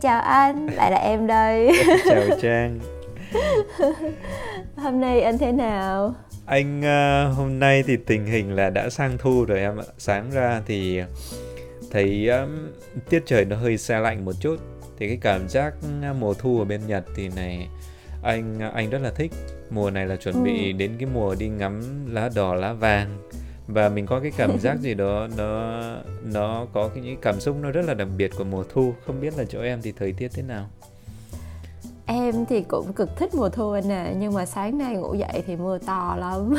chào anh, lại là em đây. chào Trang. Hôm nay anh thế nào? Anh uh, hôm nay thì tình hình là đã sang thu rồi em ạ. Sáng ra thì thấy um, tiết trời nó hơi xe lạnh một chút. Thì cái cảm giác mùa thu ở bên Nhật thì này anh anh rất là thích. Mùa này là chuẩn ừ. bị đến cái mùa đi ngắm lá đỏ lá vàng và mình có cái cảm giác gì đó nó nó có cái những cảm xúc nó rất là đặc biệt của mùa thu. Không biết là chỗ em thì thời tiết thế nào? Em thì cũng cực thích mùa thu anh à nhưng mà sáng nay ngủ dậy thì mưa to lắm.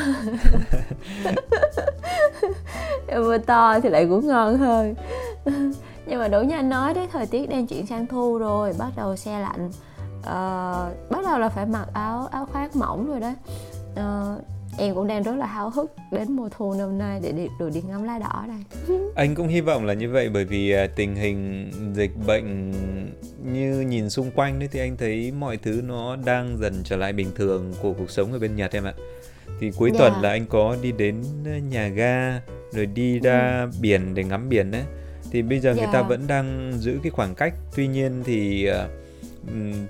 Mưa to thì lại ngủ ngon hơn. Nhưng mà đúng như anh nói đấy thời tiết đang chuyển sang thu rồi bắt đầu xe lạnh. Uh, bắt đầu là phải mặc áo áo khoác mỏng rồi đấy uh, em cũng đang rất là háo hức đến mùa thu năm nay để đi, được đi ngắm lá đỏ đây anh cũng hy vọng là như vậy bởi vì à, tình hình dịch bệnh như nhìn xung quanh đấy thì anh thấy mọi thứ nó đang dần trở lại bình thường của cuộc sống ở bên Nhật em ạ thì cuối yeah. tuần dạ. là anh có đi đến nhà ga rồi đi ra ừ. biển để ngắm biển đấy thì bây giờ yeah. người ta dạ. vẫn đang giữ cái khoảng cách tuy nhiên thì uh,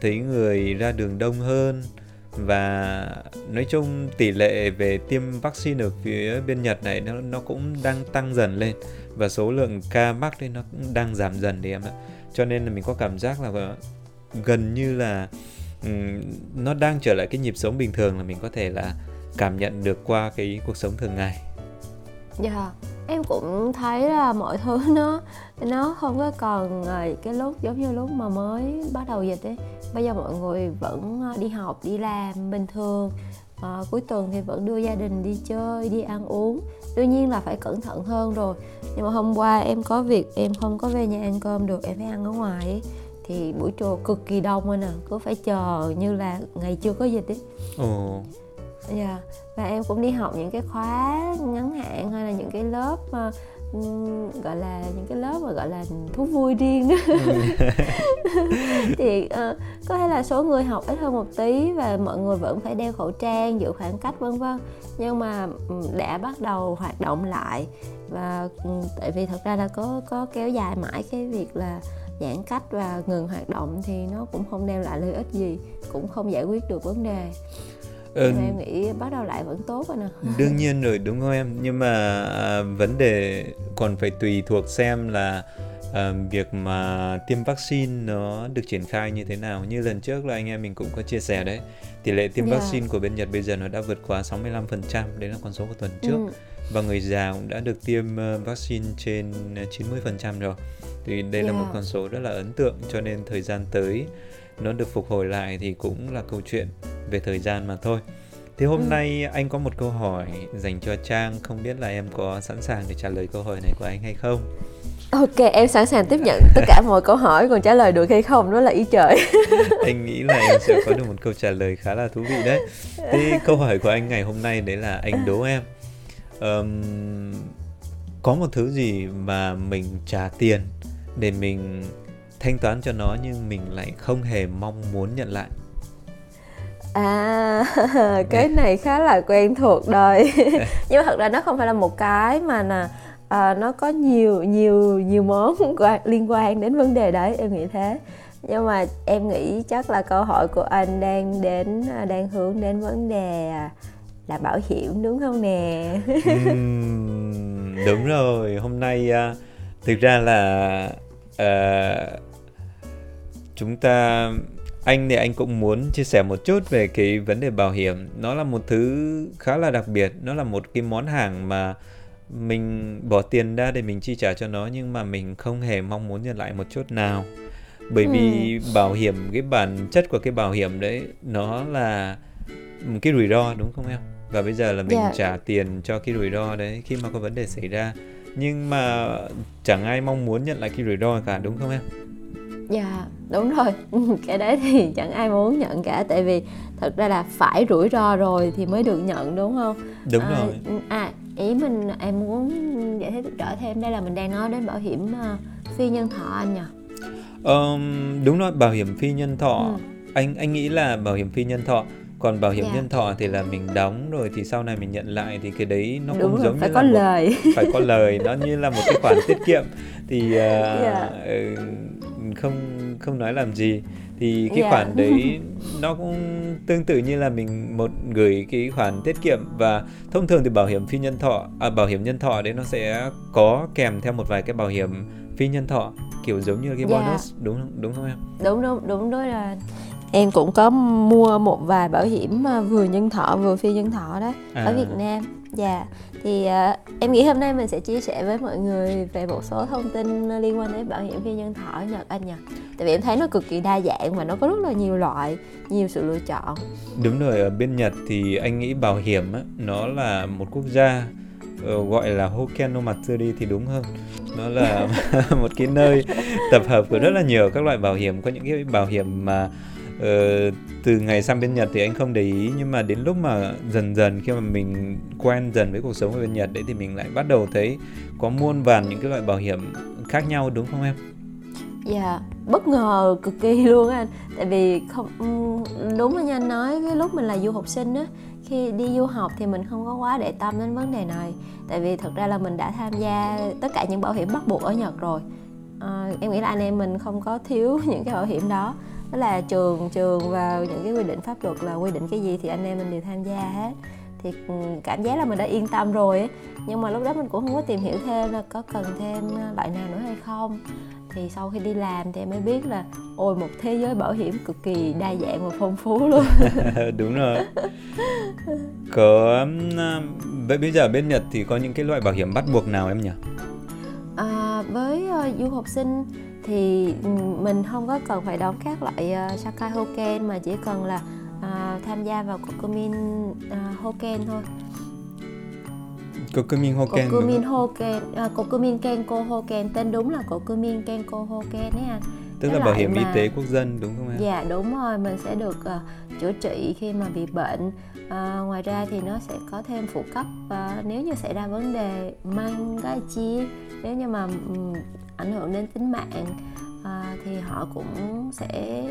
thấy người ra đường đông hơn và nói chung tỷ lệ về tiêm vaccine ở phía bên Nhật này nó nó cũng đang tăng dần lên và số lượng ca mắc đấy nó cũng đang giảm dần đấy em ạ cho nên là mình có cảm giác là gần như là um, nó đang trở lại cái nhịp sống bình thường là mình có thể là cảm nhận được qua cái cuộc sống thường ngày. Dạ. Yeah em cũng thấy là mọi thứ nó nó không có còn à, cái lúc giống như lúc mà mới bắt đầu dịch ấy. Bây giờ mọi người vẫn à, đi học đi làm bình thường. À, cuối tuần thì vẫn đưa gia đình đi chơi đi ăn uống. Đương nhiên là phải cẩn thận hơn rồi. Nhưng mà hôm qua em có việc em không có về nhà ăn cơm được em phải ăn ở ngoài ấy. Thì buổi trưa cực kỳ đông anh à cứ phải chờ như là ngày chưa có dịch ấy. Ừ yeah. và em cũng đi học những cái khóa ngắn hạn hay là những cái lớp uh, gọi là những cái lớp mà gọi là thú vui riêng ừ. thì uh, có thể là số người học ít hơn một tí và mọi người vẫn phải đeo khẩu trang giữ khoảng cách vân vân nhưng mà đã bắt đầu hoạt động lại và tại vì thật ra là có có kéo dài mãi cái việc là giãn cách và ngừng hoạt động thì nó cũng không đem lại lợi ích gì cũng không giải quyết được vấn đề ừ. em nghĩ bắt đầu lại vẫn tốt rồi nè đương nhiên rồi đúng không em nhưng mà à, vấn đề còn phải tùy thuộc xem là à, việc mà tiêm vaccine nó được triển khai như thế nào như lần trước là anh em mình cũng có chia sẻ đấy tỷ lệ tiêm yeah. Dạ. vaccine của bên Nhật bây giờ nó đã vượt quá 65% đấy là con số của tuần trước ừ. và người già cũng đã được tiêm ờ, vaccine trên 90% rồi thì đây yeah. là một dạ. con số rất là ấn tượng cho nên thời gian tới nó được phục hồi lại thì cũng là câu chuyện về thời gian mà thôi Thế hôm ừ. nay anh có một câu hỏi dành cho Trang Không biết là em có sẵn sàng để trả lời câu hỏi này của anh hay không? Ok, em sẵn sàng tiếp nhận tất cả mọi câu hỏi Còn trả lời được hay không, đó là ý trời Anh nghĩ là em sẽ có được một câu trả lời khá là thú vị đấy Thế câu hỏi của anh ngày hôm nay đấy là anh đố em um, Có một thứ gì mà mình trả tiền để mình thanh toán cho nó nhưng mình lại không hề mong muốn nhận lại à cái này khá là quen thuộc đời. Nhưng mà thật ra nó không phải là một cái mà là à, nó có nhiều nhiều nhiều món liên quan đến vấn đề đấy em nghĩ thế. Nhưng mà em nghĩ chắc là câu hỏi của anh đang đến à, đang hướng đến vấn đề à, là bảo hiểm đúng không nè? Uhm, đúng rồi. Hôm nay uh, thực ra là uh, chúng ta anh thì anh cũng muốn chia sẻ một chút về cái vấn đề bảo hiểm nó là một thứ khá là đặc biệt nó là một cái món hàng mà mình bỏ tiền ra để mình chi trả cho nó nhưng mà mình không hề mong muốn nhận lại một chút nào bởi vì ừ. bảo hiểm cái bản chất của cái bảo hiểm đấy nó là một cái rủi ro đúng không em và bây giờ là mình yeah. Dạ. trả tiền cho cái rủi ro đấy khi mà có vấn đề xảy ra nhưng mà chẳng ai mong muốn nhận lại cái rủi ro cả đúng không em dạ đúng rồi cái đấy thì chẳng ai muốn nhận cả tại vì thật ra là phải rủi ro rồi thì mới được nhận đúng không đúng à, rồi à ý mình em muốn giải thích rõ thêm đây là mình đang nói đến bảo hiểm uh, phi nhân thọ anh nhỉ um, đúng rồi bảo hiểm phi nhân thọ ừ. anh anh nghĩ là bảo hiểm phi nhân thọ còn bảo hiểm yeah. Dạ. nhân thọ thì là mình đóng rồi thì sau này mình nhận lại thì cái đấy nó Đúng cũng rồi, giống phải như có là lời một, phải có lời nó như là một cái khoản tiết kiệm thì uh, yeah. Dạ. Không không nói làm gì. Thì cái Dạ. khoản đấy nó cũng tương tự như là mình một gửi cái khoản tiết kiệm. Và thông thường thì bảo hiểm phi nhân thọ à, bảo hiểm nhân thọ đấy nó sẽ có kèm theo một vài cái bảo hiểm phi nhân thọ kiểu giống như cái Dạ. bonus đúng không? Đúng không em? Đúng đúng đúng đó là em cũng có mua một vài bảo hiểm à, vừa nhân thọ vừa phi nhân thọ đó À. ở Việt Nam. Dạ thì à, em nghĩ hôm nay mình sẽ chia sẻ với mọi người về một số thông tin liên quan đến bảo hiểm phi nhân thọ ở Nhật anh nhỉ tại vì em thấy nó cực kỳ đa dạng và nó có rất là nhiều loại nhiều sự lựa chọn Đúng rồi, ở bên Nhật thì anh nghĩ bảo hiểm á, nó là một quốc gia ờ, gọi là Hoken no Matsuri thì đúng hơn. Nó là một cái nơi tập hợp của rất là nhiều các loại bảo hiểm. Có những cái bảo hiểm mà Ờ, từ ngày sang bên Nhật thì anh không để ý nhưng mà đến lúc mà dần dần khi mà mình quen dần với cuộc sống ở bên Nhật đấy thì mình lại bắt đầu thấy có muôn vàn những cái loại bảo hiểm khác nhau đúng không em? Dạ, bất ngờ cực kỳ luôn anh. Tại vì không ừ, đúng là như anh nói cái lúc mình là du học sinh á Khi đi du học thì mình không có quá để tâm đến vấn đề này. Tại vì thực ra là mình đã tham gia tất cả những bảo hiểm bắt buộc ở Nhật rồi. À, Em nghĩ là anh em mình không có thiếu những cái bảo hiểm đó. Đó là trường trường và những cái quy định pháp luật là quy định cái gì thì anh em mình đều tham gia hết. Thì ừm, cảm giác là mình đã yên tâm rồi ấy. nhưng mà lúc đó mình cũng không có tìm hiểu thêm là có cần thêm loại nào nữa hay không. Thì sau khi đi làm thì em mới biết là ôi một thế giới bảo hiểm cực kỳ đa dạng và phong phú luôn. Đúng rồi. Có vậy bây giờ bên Nhật thì có những cái loại bảo hiểm bắt buộc nào em nhỉ? À, với ờ, du học sinh thì mình không có cần phải đóng các loại uh, Sakai Hoken mà chỉ cần là à, tham gia vào Kokumin à, Hoken thôi Kokumin Hoken Kokumin? Hoken à, Kokumin Kenko Hoken tên đúng là Kokumin Kenko Hoken đấy anh tức cái là bảo hiểm y mà- tế quốc dân đúng không em Dạ đúng rồi, mình sẽ được ờ, chữa trị khi mà bị bệnh. À, ngoài ra thì nó sẽ có thêm phụ cấp và nếu như xảy ra vấn đề mang cái chi nếu như mà ảnh hưởng đến tính mạng. À, thì họ cũng sẽ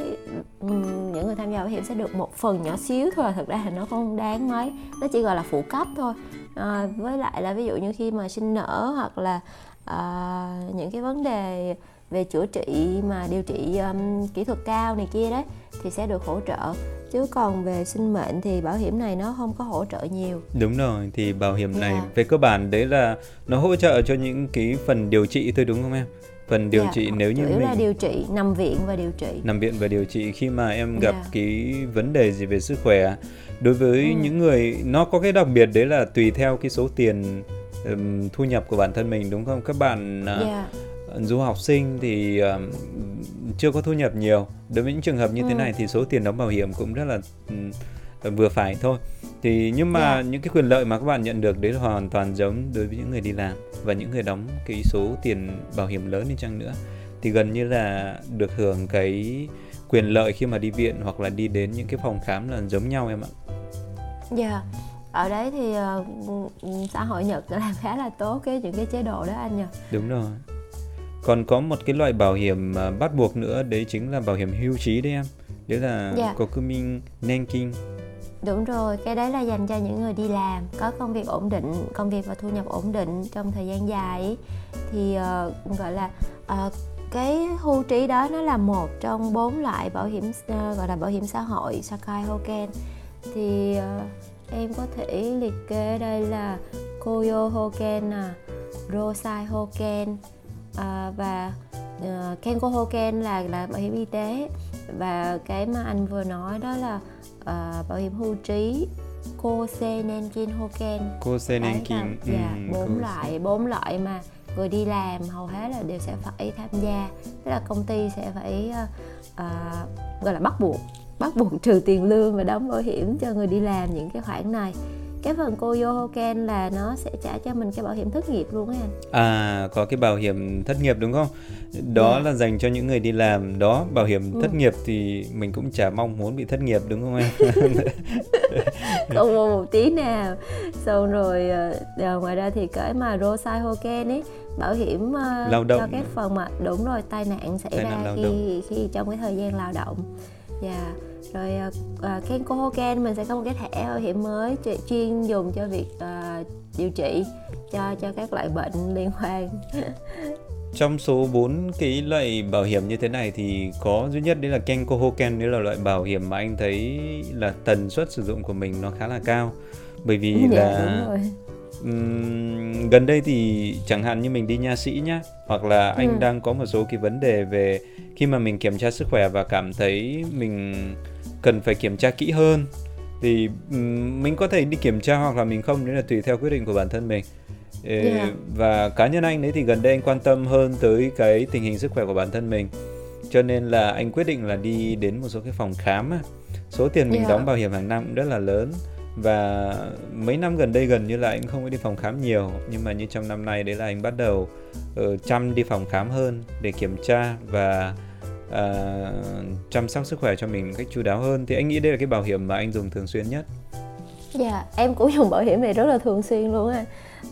ừ, những người tham gia bảo hiểm sẽ được một phần nhỏ xíu thôi thực ra thì nó không đáng mấy. Nó chỉ gọi là phụ cấp thôi. À, với lại là ví dụ như khi mà sinh nở hoặc là à, những cái vấn đề về chữa trị mà điều trị um, kỹ thuật cao này kia đấy thì sẽ được hỗ trợ. Chứ còn về sinh mệnh thì bảo hiểm này nó không có hỗ trợ nhiều. Đúng rồi thì bảo hiểm này Dạ. về cơ bản đấy là nó hỗ trợ cho những cái phần điều trị thôi đúng không em? Phần điều Dạ, trị nếu như yếu là mình điều trị nằm viện và điều trị. Nằm viện và điều trị khi mà em gặp Dạ. cái vấn đề gì về sức khỏe. Đối với Ừ. những người nó có cái đặc biệt đấy là tùy theo cái số tiền ừm, thu nhập của bản thân mình đúng không? Các bạn à, dạ du học sinh thì um, chưa có thu nhập nhiều. Đối với những trường hợp như thế Ừ. này thì số tiền đóng bảo hiểm cũng rất là um, vừa phải thôi. Thì nhưng mà Dạ. những cái quyền lợi mà các bạn nhận được đấy là hoàn toàn giống đối với những người đi làm và những người đóng cái số tiền bảo hiểm lớn đi chăng nữa. Thì gần như là được hưởng cái quyền lợi khi mà đi viện hoặc là đi đến những cái phòng khám là giống nhau em ạ. Dạ. Ở đấy thì ờ, xã hội Nhật làm khá là tốt cái những cái chế độ đó anh nhỉ đúng rồi còn có một cái loại bảo hiểm mà bắt buộc nữa đấy chính là bảo hiểm hưu trí đấy em. Đấy là Dạ. Kokumin Nenkin Đúng rồi, cái đấy là dành cho những người đi làm có công việc ổn định, công việc và thu nhập ổn định trong thời gian dài thì ờ, gọi là ờ, cái hưu trí đó nó là một trong bốn loại bảo hiểm ờ, gọi là bảo hiểm xã hội Sakai Hoken. Thì ờ, em có thể liệt kê đây là Koyo Hoken Rosai Hoken à, và ờ, Kenko Hoken là là bảo hiểm y tế. Và cái mà anh vừa nói đó là ờ, bảo hiểm hưu trí Kose Nenkin Hoken Đấy là- Nenkin dạ ừm, bốn loại bốn loại mà người đi làm hầu hết là đều sẽ phải tham gia. Tức là công ty sẽ phải ờ, gọi là bắt buộc bắt buộc trừ tiền lương và đóng bảo hiểm cho người đi làm những cái khoản này cái phần Koyo Hoken là nó sẽ trả cho mình cái bảo hiểm thất nghiệp luôn á anh À có cái bảo hiểm thất nghiệp đúng không? Đó Dạ. là dành cho những người đi làm Đó bảo hiểm Ừ. thất nghiệp thì mình cũng chả mong muốn bị thất nghiệp đúng không em? không mua một tí nào xong rồi ờ, ngoài ra thì cái mà Rosai Hoken ấy bảo hiểm ờ, Lao động. cho cái phần mà đúng rồi tai nạn xảy Tai ra nạn lao khi khi trong cái thời gian lao động dạ rồi ờ, ờ, Kenko Hoken mình sẽ có một cái thẻ bảo hiểm mới chuyên- dùng cho việc ờ, điều trị cho cho các loại bệnh liên quan trong số 4 cái loại bảo hiểm như thế này thì có duy nhất đấy là Kenko Hoken đấy là loại bảo hiểm mà anh thấy là tần suất sử dụng của mình nó khá là cao bởi vì dạ, là. Ừm, gần đây thì chẳng hạn như mình đi nha sĩ nhá hoặc là anh Ừ. đang có một số cái vấn đề về khi mà mình kiểm tra sức khỏe và cảm thấy mình cần phải kiểm tra kỹ hơn thì mình có thể đi kiểm tra hoặc là mình không đấy là tùy theo quyết định của bản thân mình. Yeah. và cá nhân anh đấy thì gần đây anh quan tâm hơn tới cái tình hình sức khỏe của bản thân mình. Cho nên là anh quyết định là đi đến một số cái phòng khám số tiền mình Yeah. đóng bảo hiểm hàng năm cũng rất là lớn. Và mấy năm gần đây gần như là anh không có đi phòng khám nhiều. Nhưng mà như trong năm nay đấy là anh bắt đầu ờ, chăm đi phòng khám hơn để kiểm tra và uh, chăm sóc sức khỏe cho mình một cách chu đáo hơn. Thì anh nghĩ đây là cái bảo hiểm mà anh dùng thường xuyên nhất? Dạ, em cũng dùng bảo hiểm này rất là thường xuyên luôn á.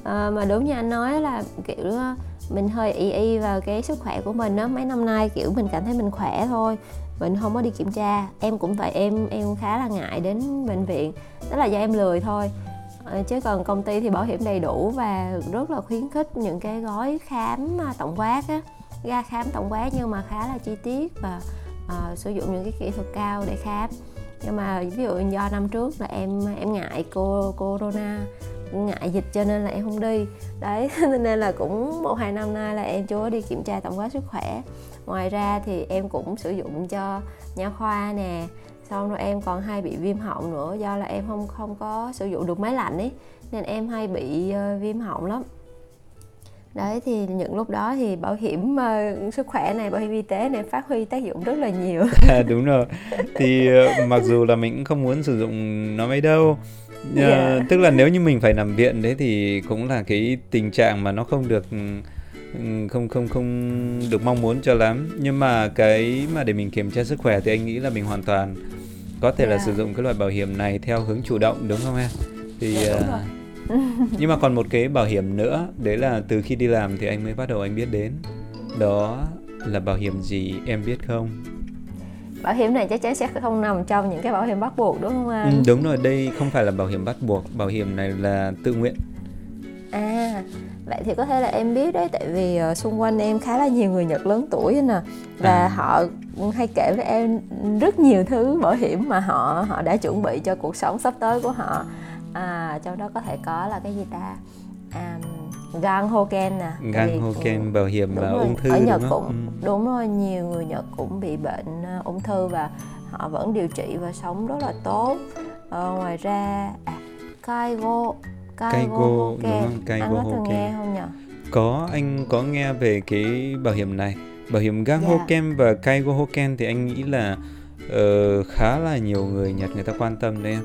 À, Mà đúng như anh nói là kiểu ờ, mình hơi y y vào cái sức khỏe của mình á. Mấy năm nay kiểu mình cảm thấy mình khỏe thôi Mình không có đi kiểm tra. Em cũng vậy, em em khá là ngại đến bệnh viện Đó là do em lười thôi. À, Chứ còn công ty thì bảo hiểm đầy đủ Và rất là khuyến khích những cái gói khám tổng quát á. Ra khám tổng quát nhưng mà khá là chi tiết Và uh, sử dụng những cái kỹ thuật cao để khám. Nhưng mà ví dụ do năm trước là em em ngại cô corona ngại dịch cho nên là em không đi. Đấy nên là cũng một hai năm nay là em chưa đi kiểm tra tổng quát sức khỏe. Ngoài ra thì em cũng sử dụng cho nha khoa nè xong rồi em còn hay bị viêm họng nữa do là em không không có sử dụng được máy lạnh ấy. Nên em hay bị ờ, viêm họng lắm đấy thì những lúc đó thì bảo hiểm ờ, sức khỏe này bảo hiểm y tế này phát huy tác dụng rất là nhiều À, đúng rồi thì ờ, mặc dù là mình cũng không muốn sử dụng nó mấy đâu Ờ, Dạ. tức là nếu như mình phải nằm viện đấy thì cũng là cái tình trạng mà nó không được ừ, không không không được mong muốn cho lắm nhưng mà cái mà để mình kiểm tra sức khỏe thì anh nghĩ là mình hoàn toàn có thể là Dạ. sử dụng cái loại bảo hiểm này theo hướng chủ động đúng không em thì Dạ, đúng ờ, rồi. nhưng mà còn một cái bảo hiểm nữa đấy là từ khi đi làm thì anh mới bắt đầu anh biết đến đó là bảo hiểm gì em biết không bảo hiểm này chắc chắn sẽ không nằm trong những cái bảo hiểm bắt buộc đúng không Ừ, anh? đúng rồi, đây không phải là bảo hiểm bắt buộc, bảo hiểm này là tự nguyện. À, vậy thì có thể là em biết đấy tại vì ờ, xung quanh em khá là nhiều người Nhật lớn tuổi nè và À. họ hay kể với em rất nhiều thứ bảo hiểm mà họ họ đã chuẩn bị cho cuộc sống sắp tới của họ. À, trong đó có thể có là cái gì ta? À, Gang Hoken nè. vì, Hoken bảo hiểm đúng à, rồi. ung thư ở đúng Nhật không? cũng Ừ. đúng rồi nhiều người Nhật cũng bị bệnh ờ, ung thư và họ vẫn điều trị và sống rất là tốt ờ, ngoài ra à, Kaigo Kaigo, đúng Hoken. không? Kaigo anh có từng Hoken. nghe không nhỉ Có, anh có nghe về cái bảo hiểm này. Bảo hiểm Gang Dạ. Hoken và Kaigo Hoken thì anh nghĩ là ờ, khá là nhiều người Nhật người ta quan tâm đấy em.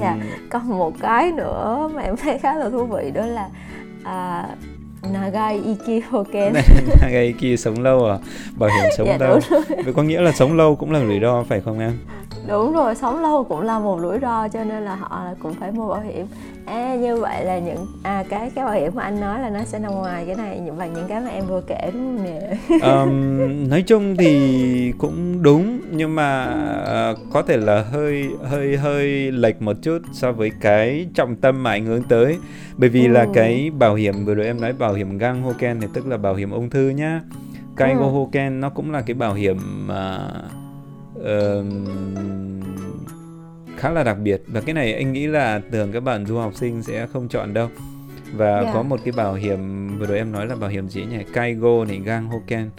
Dạ. còn một cái nữa mà em thấy khá là thú vị đó là à, Nagai Iki Hoken Cái kia sống lâu à? Bảo hiểm sống Dạ, lâu. Vậy có nghĩa là sống lâu cũng là rủi ro phải không em? đúng rồi sống lâu cũng là một rủi ro cho nên là họ cũng phải mua bảo hiểm à, như vậy là những à cái cái bảo hiểm mà anh nói là nó sẽ nằm ngoài cái này và những cái mà em vừa kể đúng không nè Ờm, nói chung thì cũng đúng nhưng mà ờ, có thể là hơi hơi hơi lệch một chút so với cái trọng tâm mà anh hướng tới bởi vì là Ừ. cái bảo hiểm vừa rồi em nói bảo hiểm gang Hoken thì tức là bảo hiểm ung thư nhá Kaigo Ừ. Hoken nó cũng là cái bảo hiểm mà ờm, khá là đặc biệt. Và cái này anh nghĩ là thường các bạn du học sinh sẽ không chọn đâu. Và Dạ. có một cái bảo hiểm vừa rồi em nói là bảo hiểm gì nhỉ? Kaigo này Gang Hoken.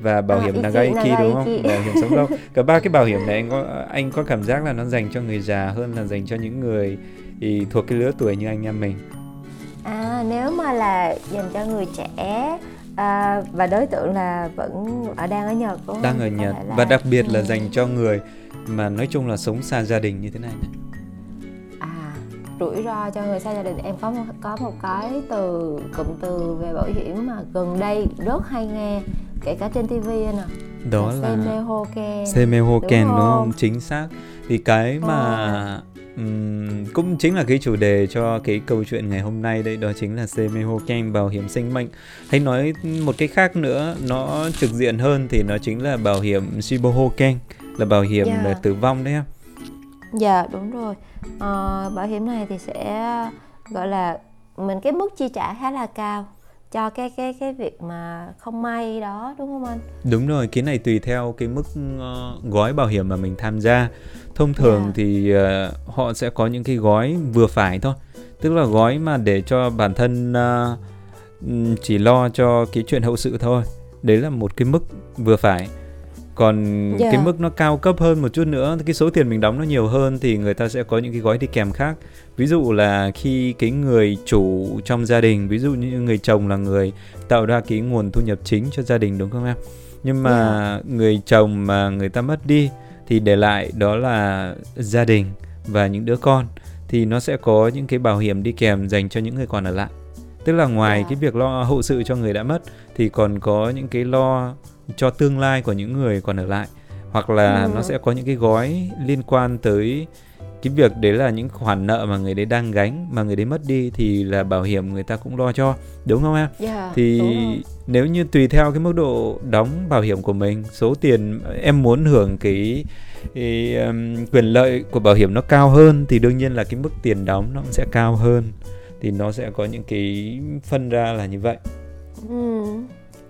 Và bảo À, hiểm Iki, Nagaiki đúng không? Bảo hiểm sống lâu. Cả ba cái bảo hiểm này anh có anh có cảm giác là nó dành cho người già hơn là dành cho những người thì thuộc cái lứa tuổi như anh em mình? À nếu mà là dành cho người trẻ à, và đối tượng là vẫn ở đang ở Nhật đúng không? đang ở Nhật. và đặc biệt là Ừ. dành cho người mà nói chung là sống xa gia đình như thế này, này. à rủi ro cho người xa gia đình em có một có một cái từ cụm từ về bảo hiểm mà gần đây rất hay nghe kể cả trên tivi nè đó là Semehoke Semehoken đúng, Đúng không? Chính xác. Thì cái mà ừm, cũng chính là cái chủ đề cho cái câu chuyện ngày hôm nay đây đó chính là Semehoken bảo hiểm sinh mệnh. Hay nói một cái khác nữa nó trực diện hơn thì nó chính là bảo hiểm Shibohoken là bảo hiểm Dạ. là tử vong đấy em. Dạ đúng rồi Ờ, Bảo hiểm này thì sẽ gọi là Mình cái mức chi trả khá là cao cho cái cái cái việc mà không may đó đúng không anh? Đúng rồi, cái này tùy theo cái mức uh, gói bảo hiểm mà mình tham gia. Thông thường yeah. thì uh, họ sẽ có những cái gói vừa phải thôi. Tức là gói mà để cho bản thân uh, chỉ lo cho cái chuyện hậu sự thôi. Đấy là một cái mức vừa phải còn yeah. cái mức nó cao cấp hơn một chút nữa cái số tiền mình đóng nó nhiều hơn thì người ta sẽ có những cái gói đi kèm khác ví dụ là khi cái người chủ trong gia đình ví dụ như người chồng là người tạo ra cái nguồn thu nhập chính cho gia đình đúng không em nhưng mà yeah. người chồng mà người ta mất đi thì để lại đó là gia đình và những đứa con thì nó sẽ có những cái bảo hiểm đi kèm dành cho những người còn ở lại tức là ngoài yeah. cái việc lo hậu sự cho người đã mất thì còn có những cái lo cho tương lai của những người còn ở lại hoặc là ừ. nó sẽ có những cái gói liên quan tới cái việc đấy là những khoản nợ mà người đấy đang gánh mà người đấy mất đi thì là bảo hiểm người ta cũng lo cho đúng không em? Yeah, dạ, thì nếu như tùy theo cái mức độ đóng bảo hiểm của mình số tiền em muốn hưởng cái, cái um, quyền lợi của bảo hiểm nó cao hơn thì đương nhiên là cái mức tiền đóng nó cũng sẽ cao hơn thì nó sẽ có những cái phân ra là như vậy. Ừ.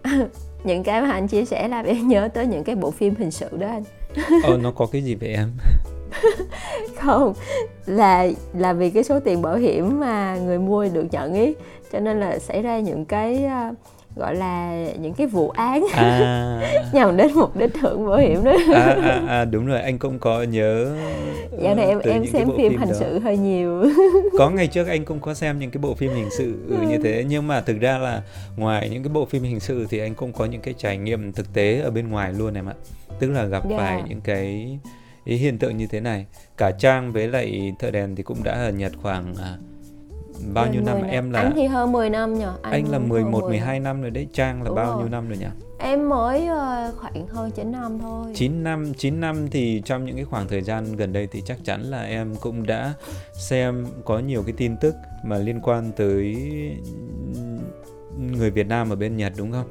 những cái mà anh chia sẻ làm em nhớ tới những cái bộ phim hình sự đó anh. Ờ nó có cái gì vậy em? Không là là vì cái số tiền bảo hiểm mà người mua được nhận ý cho nên là xảy ra những cái uh, gọi là những cái vụ án à. nhằm đến mục đích hưởng bảo hiểm đó à, à, à đúng rồi anh cũng có nhớ dạo này em em xem phim, phim hình đó. sự hơi nhiều có ngày trước anh cũng có xem những cái bộ phim hình sự như thế nhưng mà thực ra là ngoài những cái bộ phim hình sự thì anh cũng có những cái trải nghiệm thực tế ở bên ngoài luôn em ạ tức là gặp yeah. Dạ. phải những cái ý hiện tượng như thế này cả trang với lại thợ đèn thì cũng đã ở nhật khoảng à, bao nhiêu năm, năm. Em là anh thì hơn 10 năm nhỉ anh, anh là 11 12 năm. rồi đấy. Trang là Đúng bao rồi. nhiêu năm rồi nhỉ? Em mới uh, khoảng hơn 9 năm thôi. 9 năm 9 năm thì trong những cái khoảng thời gian gần đây thì chắc chắn là em cũng đã xem có nhiều cái tin tức mà liên quan tới người Việt Nam ở bên Nhật đúng không?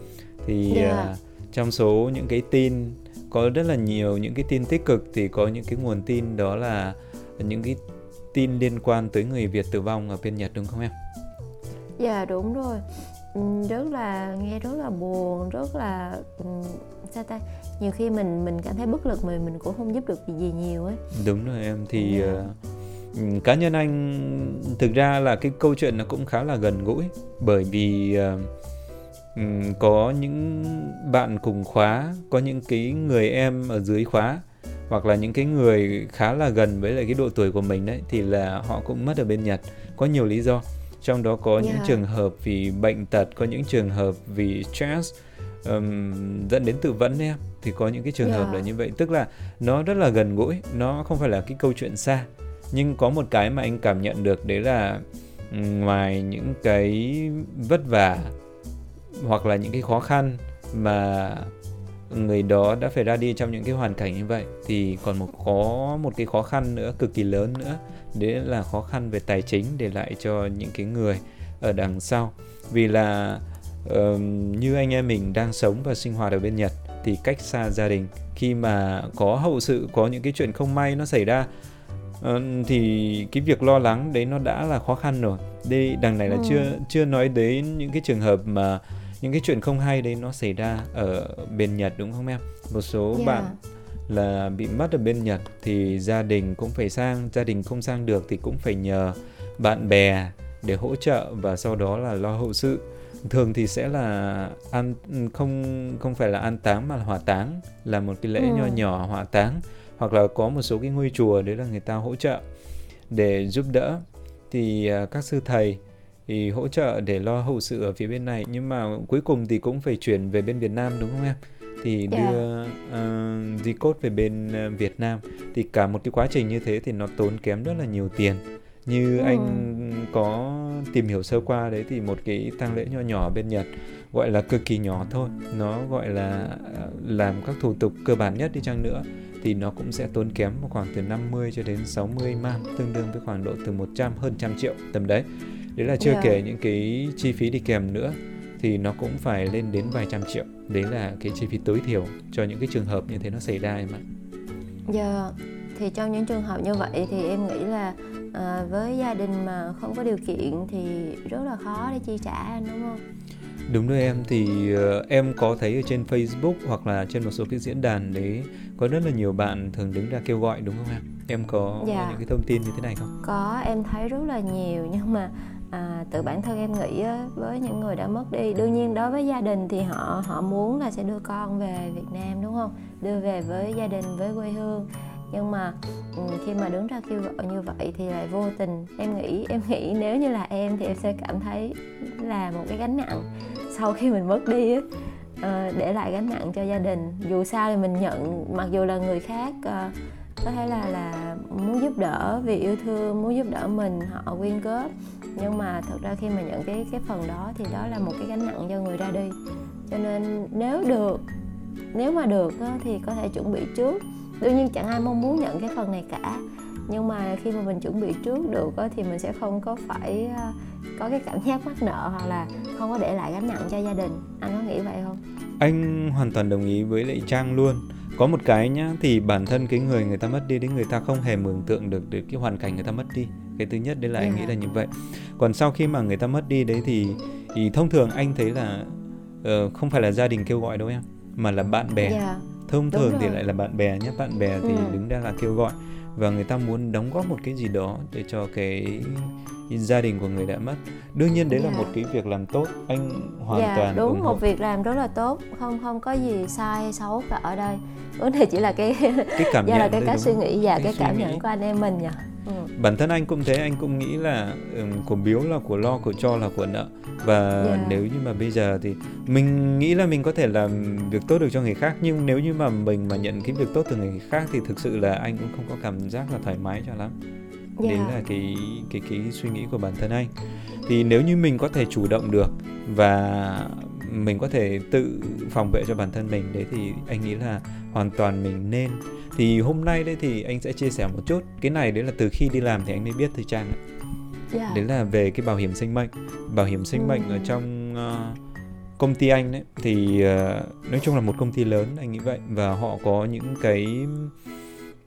Thì yeah. Dạ. uh, trong số những cái tin có rất là nhiều những cái tin tích cực thì có những cái nguồn tin đó là những cái tin liên quan tới người Việt tử vong ở bên Nhật đúng không em? Dạ đúng rồi ừ, rất là nghe rất là buồn rất là ừ, sao ta nhiều khi mình mình cảm thấy bất lực mà mình cũng không giúp được gì nhiều ấy đúng rồi em thì yeah. Dạ. uh, cá nhân anh thực ra là cái câu chuyện nó cũng khá là gần gũi bởi vì uh, có những bạn cùng khóa có những cái người em ở dưới khóa hoặc là những cái người khá là gần với lại cái độ tuổi của mình đấy thì là họ cũng mất ở bên Nhật. Có nhiều lý do. Trong đó có yeah. những trường hợp vì bệnh tật có những trường hợp vì stress um, dẫn đến tự vấn em thì có những cái trường yeah. hợp là như vậy. Tức là nó rất là gần gũi nó không phải là cái câu chuyện xa. Nhưng có một cái mà anh cảm nhận được đấy là ngoài những cái vất vả hoặc là những cái khó khăn mà người đó đã phải ra đi trong những cái hoàn cảnh như vậy. Thì còn một có một cái khó khăn nữa cực kỳ lớn nữa. Đấy là khó khăn về tài chính để lại cho những cái người ở đằng sau. Vì là uh, như anh em mình đang sống và sinh hoạt ở bên Nhật thì cách xa gia đình khi mà có hậu sự có những cái chuyện không may nó xảy ra thì cái việc lo lắng đấy nó đã là khó khăn rồi. Đây đằng này là ừ. chưa chưa nói đến những cái trường hợp mà những cái chuyện không hay đấy nó xảy ra ở bên Nhật đúng không em? Một số yeah. bạn là bị mất ở bên Nhật thì gia đình cũng phải sang, gia đình không sang được thì cũng phải nhờ bạn bè để hỗ trợ và sau đó là lo hậu sự. Thường thì sẽ là ăn không không phải là an táng mà là hỏa táng là một cái lễ ừ. nho nhỏ hỏa táng hoặc là có một số cái ngôi chùa đấy là người ta hỗ trợ để giúp đỡ thì uh, các sư thầy thì hỗ trợ để lo hậu sự ở phía bên này nhưng mà cuối cùng thì cũng phải chuyển về bên Việt Nam đúng không em? thì yeah. Dạ. đưa uh, di cốt về bên uh, Việt Nam thì cả một cái quá trình như thế thì nó tốn kém rất là nhiều tiền như ừ. anh có tìm hiểu sơ qua đấy thì một cái tang lễ nho nhỏ bên Nhật gọi là cực kỳ nhỏ thôi nó gọi là làm các thủ tục cơ bản nhất đi chăng nữa thì nó cũng sẽ tốn kém khoảng từ 50 cho đến 60 man tương đương với khoảng độ từ 100 hơn trăm triệu tầm đấy đấy là chưa yeah. Dạ. kể những cái chi phí đi kèm nữa thì nó cũng phải lên đến vài trăm triệu đấy là cái chi phí tối thiểu cho những cái trường hợp như thế nó xảy ra em ạ dạ yeah. thì trong những trường hợp như vậy thì em nghĩ là à, với gia đình mà không có điều kiện thì rất là khó để chi trả đúng không Đúng rồi em thì uh, em có thấy ở trên Facebook hoặc là trên một số cái diễn đàn đấy có rất là nhiều bạn thường đứng ra kêu gọi đúng không em? Em có Dạ. những cái thông tin như thế này không? có em thấy rất là nhiều nhưng mà à, tự bản thân em nghĩ với những người đã mất đi đương nhiên đối với gia đình thì họ họ muốn là sẽ đưa con về Việt Nam đúng không? Đưa về với gia đình với quê hương. Nhưng mà ừ, khi mà đứng ra kêu gọi như vậy thì lại vô tình. Em nghĩ em nghĩ nếu như là em thì em sẽ cảm thấy là một cái gánh nặng sau khi mình mất đi ờ, để lại gánh nặng cho gia đình. Dù sao thì mình nhận mặc dù là người khác ờ, có thể là là muốn giúp đỡ vì yêu thương muốn giúp đỡ mình họ quyên góp nhưng mà thật ra khi mà nhận cái cái phần đó thì đó là một cái gánh nặng cho người ra đi. Cho nên nếu được, nếu mà được thì có thể chuẩn bị trước. Đương nhiên chẳng ai mong muốn nhận cái phần này cả. Nhưng mà khi mà mình chuẩn bị trước được thì mình sẽ không có phải à, có cái cảm giác mắc nợ hoặc là không có để lại gánh nặng cho gia đình. Anh có nghĩ vậy không? Anh hoàn toàn đồng ý với lại Trang luôn. Có một cái nhá, thì bản thân cái người người ta mất đi, đến người ta không hề mường tượng được được cái hoàn cảnh người ta mất đi. Cái thứ nhất đấy là anh Dạ. nghĩ là như vậy. Còn sau khi mà người ta mất đi đấy thì, thì thông thường anh thấy là ờ, không phải là gia đình kêu gọi đâu em mà là bạn bè. dạ thông Đúng thường thì lại là bạn bè nhé bạn bè thì Ừ. đứng ra là kêu gọi và người ta muốn đóng góp một cái gì đó để cho cái gia đình của người đã mất đương nhiên đấy là Dạ. một cái việc làm tốt anh hoàn dạ toàn đúng ủng hộ một việc làm rất là tốt không không có gì sai hay xấu cả ở đây vấn đề chỉ là cái cái cảm là nhận cái đấy, cách suy nghĩ và Cái cái cảm nghĩ. nhận của anh em mình nhỉ ừ. bản thân anh cũng thế anh cũng nghĩ là ừm, của biếu là của lo của cho là của nợ và Dạ. nếu như mà bây giờ thì mình nghĩ là mình có thể làm việc tốt được cho người khác nhưng nếu như mà mình mà nhận cái việc tốt từ người khác thì thực sự là anh cũng không có cảm giác là thoải mái cho lắm Dạ. đấy là cái cái cái suy nghĩ của bản thân anh thì nếu như mình có thể chủ động được và mình có thể tự phòng vệ cho bản thân mình đấy thì anh nghĩ là hoàn toàn mình nên thì hôm nay đấy thì anh sẽ chia sẻ một chút cái này đấy là từ khi đi làm thì anh mới biết từ trang ạ. dạ. đấy là về cái bảo hiểm sinh mệnh bảo hiểm sinh mệnh ở Ừ. trong ờ, công ty anh đấy thì ờ, nói chung là một công ty lớn anh nghĩ vậy và họ có những cái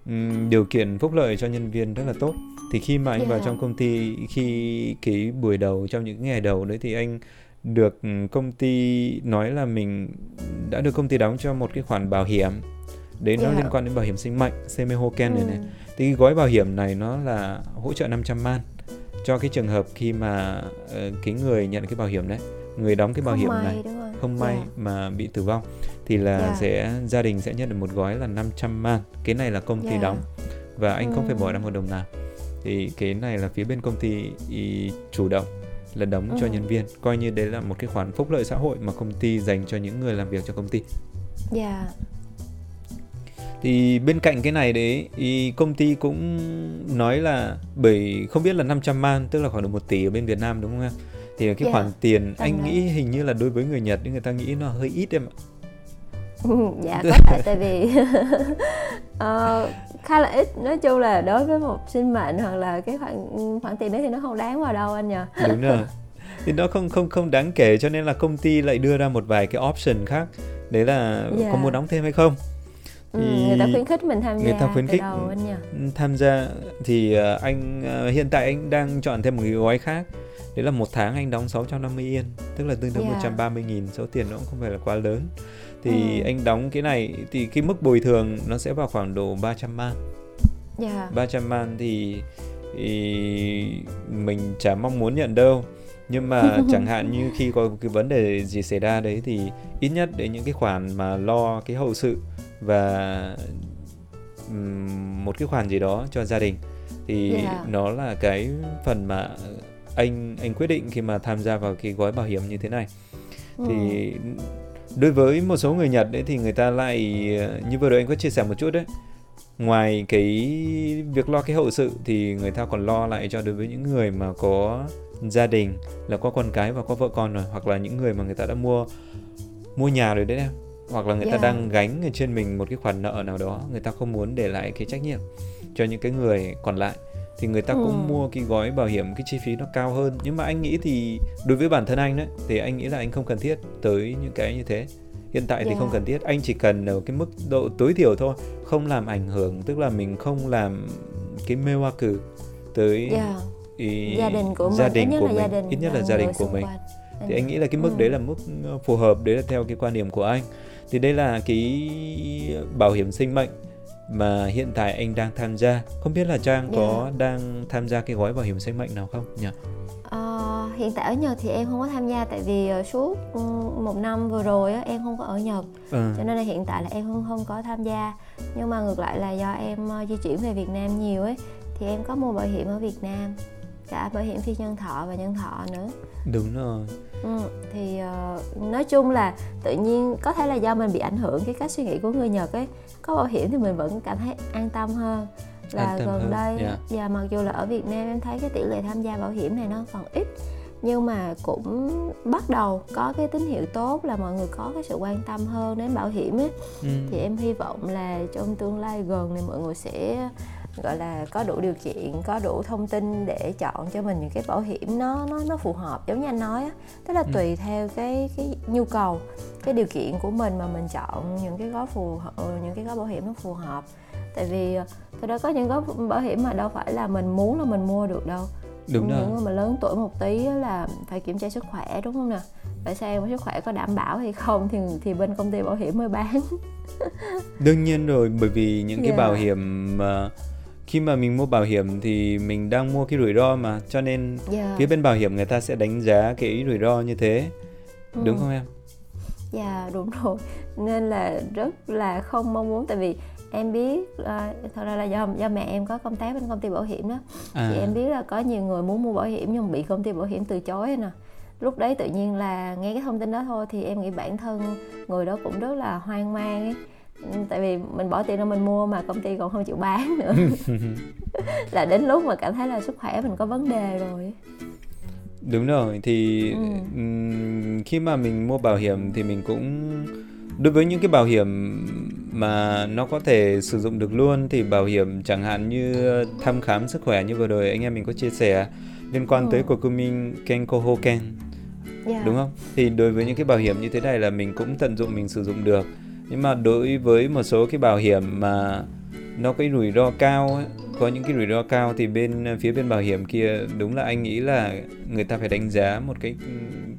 ừm, điều kiện phúc lợi cho nhân viên rất là tốt thì khi mà anh vào trong công ty khi cái buổi đầu trong những ngày đầu đấy thì anh được ừ, công ty nói là mình đã được công ty đóng cho một cái khoản bảo hiểm. Đấy nó liên quan đến bảo hiểm sinh mệnh Hoken này này. Ừ. thì cái gói bảo hiểm này nó là hỗ trợ 500 man. Cho cái trường hợp khi mà ờ, cái người nhận cái bảo hiểm đấy người đóng cái bảo Không hiểm may, này không? may mà bị tử vong thì là sẽ gia đình sẽ nhận được một gói là 500 man. Cái này là công ty đóng. Và anh không phải bỏ Ừ. ra một đồng nào thì cái này là phía bên công ty chủ động là đóng cho Ừ. nhân viên. Coi như đấy là một cái khoản phúc lợi xã hội mà công ty dành cho những người làm việc cho công ty. Dạ. Thì bên cạnh cái này đấy thì công ty cũng nói là bởi không biết là 500 man tức là khoảng được 1 tỷ ở bên Việt Nam đúng không em? Thì cái Dạ, khoản tiền tầm anh đấy. nghĩ hình như là đối với người Nhật thì người ta nghĩ nó hơi ít em ạ. Dạ có thể tại vì ờ, khá là ít. Nói chung là đối với một sinh mệnh hoặc là cái khoản khoản tiền đấy thì nó không đáng vào đâu anh nhỉ đúng rồi. Thì nó không không không đáng kể cho nên là công ty lại đưa ra một vài cái option khác đấy là Dạ. có muốn đóng thêm hay không. Ừ, thì người ta khuyến khích mình tham gia người ta khuyến khích đầu anh nhỉ tham gia. Thì ờ, anh ờ, hiện tại anh đang chọn thêm một cái gói khác. Đấy là một tháng anh đóng 650 yên tức là tương đương Dạ. 130 nghìn. Số tiền nó cũng không phải là quá lớn thì Ừ. anh đóng cái này thì cái mức bồi thường nó sẽ vào khoảng độ 300 man dạ 300 man thì, thì mình chả mong muốn nhận đâu nhưng mà chẳng hạn như khi có cái vấn đề gì xảy ra đấy thì ít nhất đến những cái khoản mà lo cái hậu sự và một cái khoản gì đó cho gia đình thì Dạ. nó là cái phần mà anh anh quyết định khi mà tham gia vào cái gói bảo hiểm như thế này Ừ. thì đối với một số người Nhật đấy thì người ta lại ờ, như vừa rồi anh có chia sẻ một chút đấy. Ngoài cái việc lo cái hậu sự thì người ta còn lo lại cho đối với những người mà có gia đình là có con cái và có vợ con rồi hoặc là những người mà người ta đã mua mua nhà rồi đấy em. Hoặc là người ta Dạ. đang gánh ở trên mình một cái khoản nợ nào đó người ta không muốn để lại cái trách nhiệm cho những cái người còn lại thì người ta cũng Ừ. mua cái gói bảo hiểm cái chi phí nó cao hơn nhưng mà anh nghĩ thì đối với bản thân anh đấy thì anh nghĩ là anh không cần thiết tới những cái như thế hiện tại thì Dạ. không cần thiết anh chỉ cần ở cái mức độ tối thiểu thôi không làm ảnh hưởng tức là mình không làm cái mê hoa cử tới dạ ý, gia đình của mình gia đình ít nhất của là mình gia đình ít nhất là gia đình của mình quanh. thì anh nghĩ là cái mức ừ. đấy là mức ờ, phù hợp đấy là theo cái quan điểm của anh thì đây là cái bảo hiểm sinh mệnh mà hiện tại anh đang tham gia không biết là trang có Dạ. đang tham gia cái gói bảo hiểm sinh mệnh nào không? Nhỉ Ờ, hiện tại ở Nhật thì em không có tham gia tại vì ờ, suốt ừ, một năm vừa rồi á, em không có ở Nhật. Ừ. cho nên là hiện tại là em không không có tham gia. Nhưng mà ngược lại là do em di chuyển về Việt Nam nhiều ấy thì em có mua bảo hiểm ở Việt Nam cả bảo hiểm phi nhân thọ và nhân thọ nữa đúng rồi ừ, thì ờ, nói chung là tự nhiên có thể là do mình bị ảnh hưởng cái cách suy nghĩ của người Nhật ấy có bảo hiểm thì mình vẫn cảm thấy an tâm hơn là An tâm gần hơn, đây dạ. và mặc dù là ở Việt Nam em thấy cái tỷ lệ tham gia bảo hiểm này nó còn ít nhưng mà cũng bắt đầu có cái tín hiệu tốt là mọi người có cái sự quan tâm hơn đến bảo hiểm ấy ừ. thì em hy vọng là trong tương lai gần này mọi người sẽ gọi là có đủ điều kiện có đủ thông tin để chọn cho mình những cái bảo hiểm nó nó nó phù hợp giống như anh nói á. Tức là Ừ. tùy theo cái cái nhu cầu cái điều kiện của mình mà mình chọn những cái gói phù hợp những cái gói bảo hiểm nó phù hợp. Tại vì ờ, thật ra có những gói bảo hiểm mà đâu phải là mình muốn là mình mua được đâu. Đúng rồi. Những người mà lớn tuổi một tí là phải kiểm tra sức khỏe đúng không nè? Phải xem sức khỏe có đảm bảo hay không thì thì bên công ty bảo hiểm mới bán. Đương nhiên rồi bởi vì những cái Dạ. bảo hiểm mà khi mà mình mua bảo hiểm thì mình đang mua cái rủi ro mà cho nên Dạ. phía bên bảo hiểm người ta sẽ đánh giá cái rủi ro như thế. Đúng Ừ. không em? Dạ đúng rồi. Nên là rất là không mong muốn tại vì em biết à, thật ra là do do mẹ em có công tác bên công ty bảo hiểm đó. À. thì em biết là có nhiều người muốn mua bảo hiểm nhưng bị công ty bảo hiểm từ chối nè. Lúc đấy tự nhiên là nghe cái thông tin đó thôi thì em nghĩ bản thân người đó cũng rất là hoang mang ấy tại vì mình bỏ tiền ra mình mua mà công ty còn không chịu bán nữa là đến lúc mà cảm thấy là sức khỏe mình có vấn đề rồi Đúng rồi, thì Ừ. khi mà mình mua bảo hiểm thì mình cũng đối với những cái bảo hiểm mà nó có thể sử dụng được luôn thì bảo hiểm chẳng hạn như thăm khám sức khỏe như vừa rồi anh em mình có chia sẻ liên quan Ừ. tới Kokumin Kenko Hoken Dạ. đúng không? Thì đối với những cái bảo hiểm như thế này là mình cũng tận dụng mình sử dụng được. Nhưng mà đối với một số cái bảo hiểm mà nó cái rủi ro cao ấy, có những cái rủi ro cao thì bên phía bên bảo hiểm kia đúng là anh nghĩ là người ta phải đánh giá một cách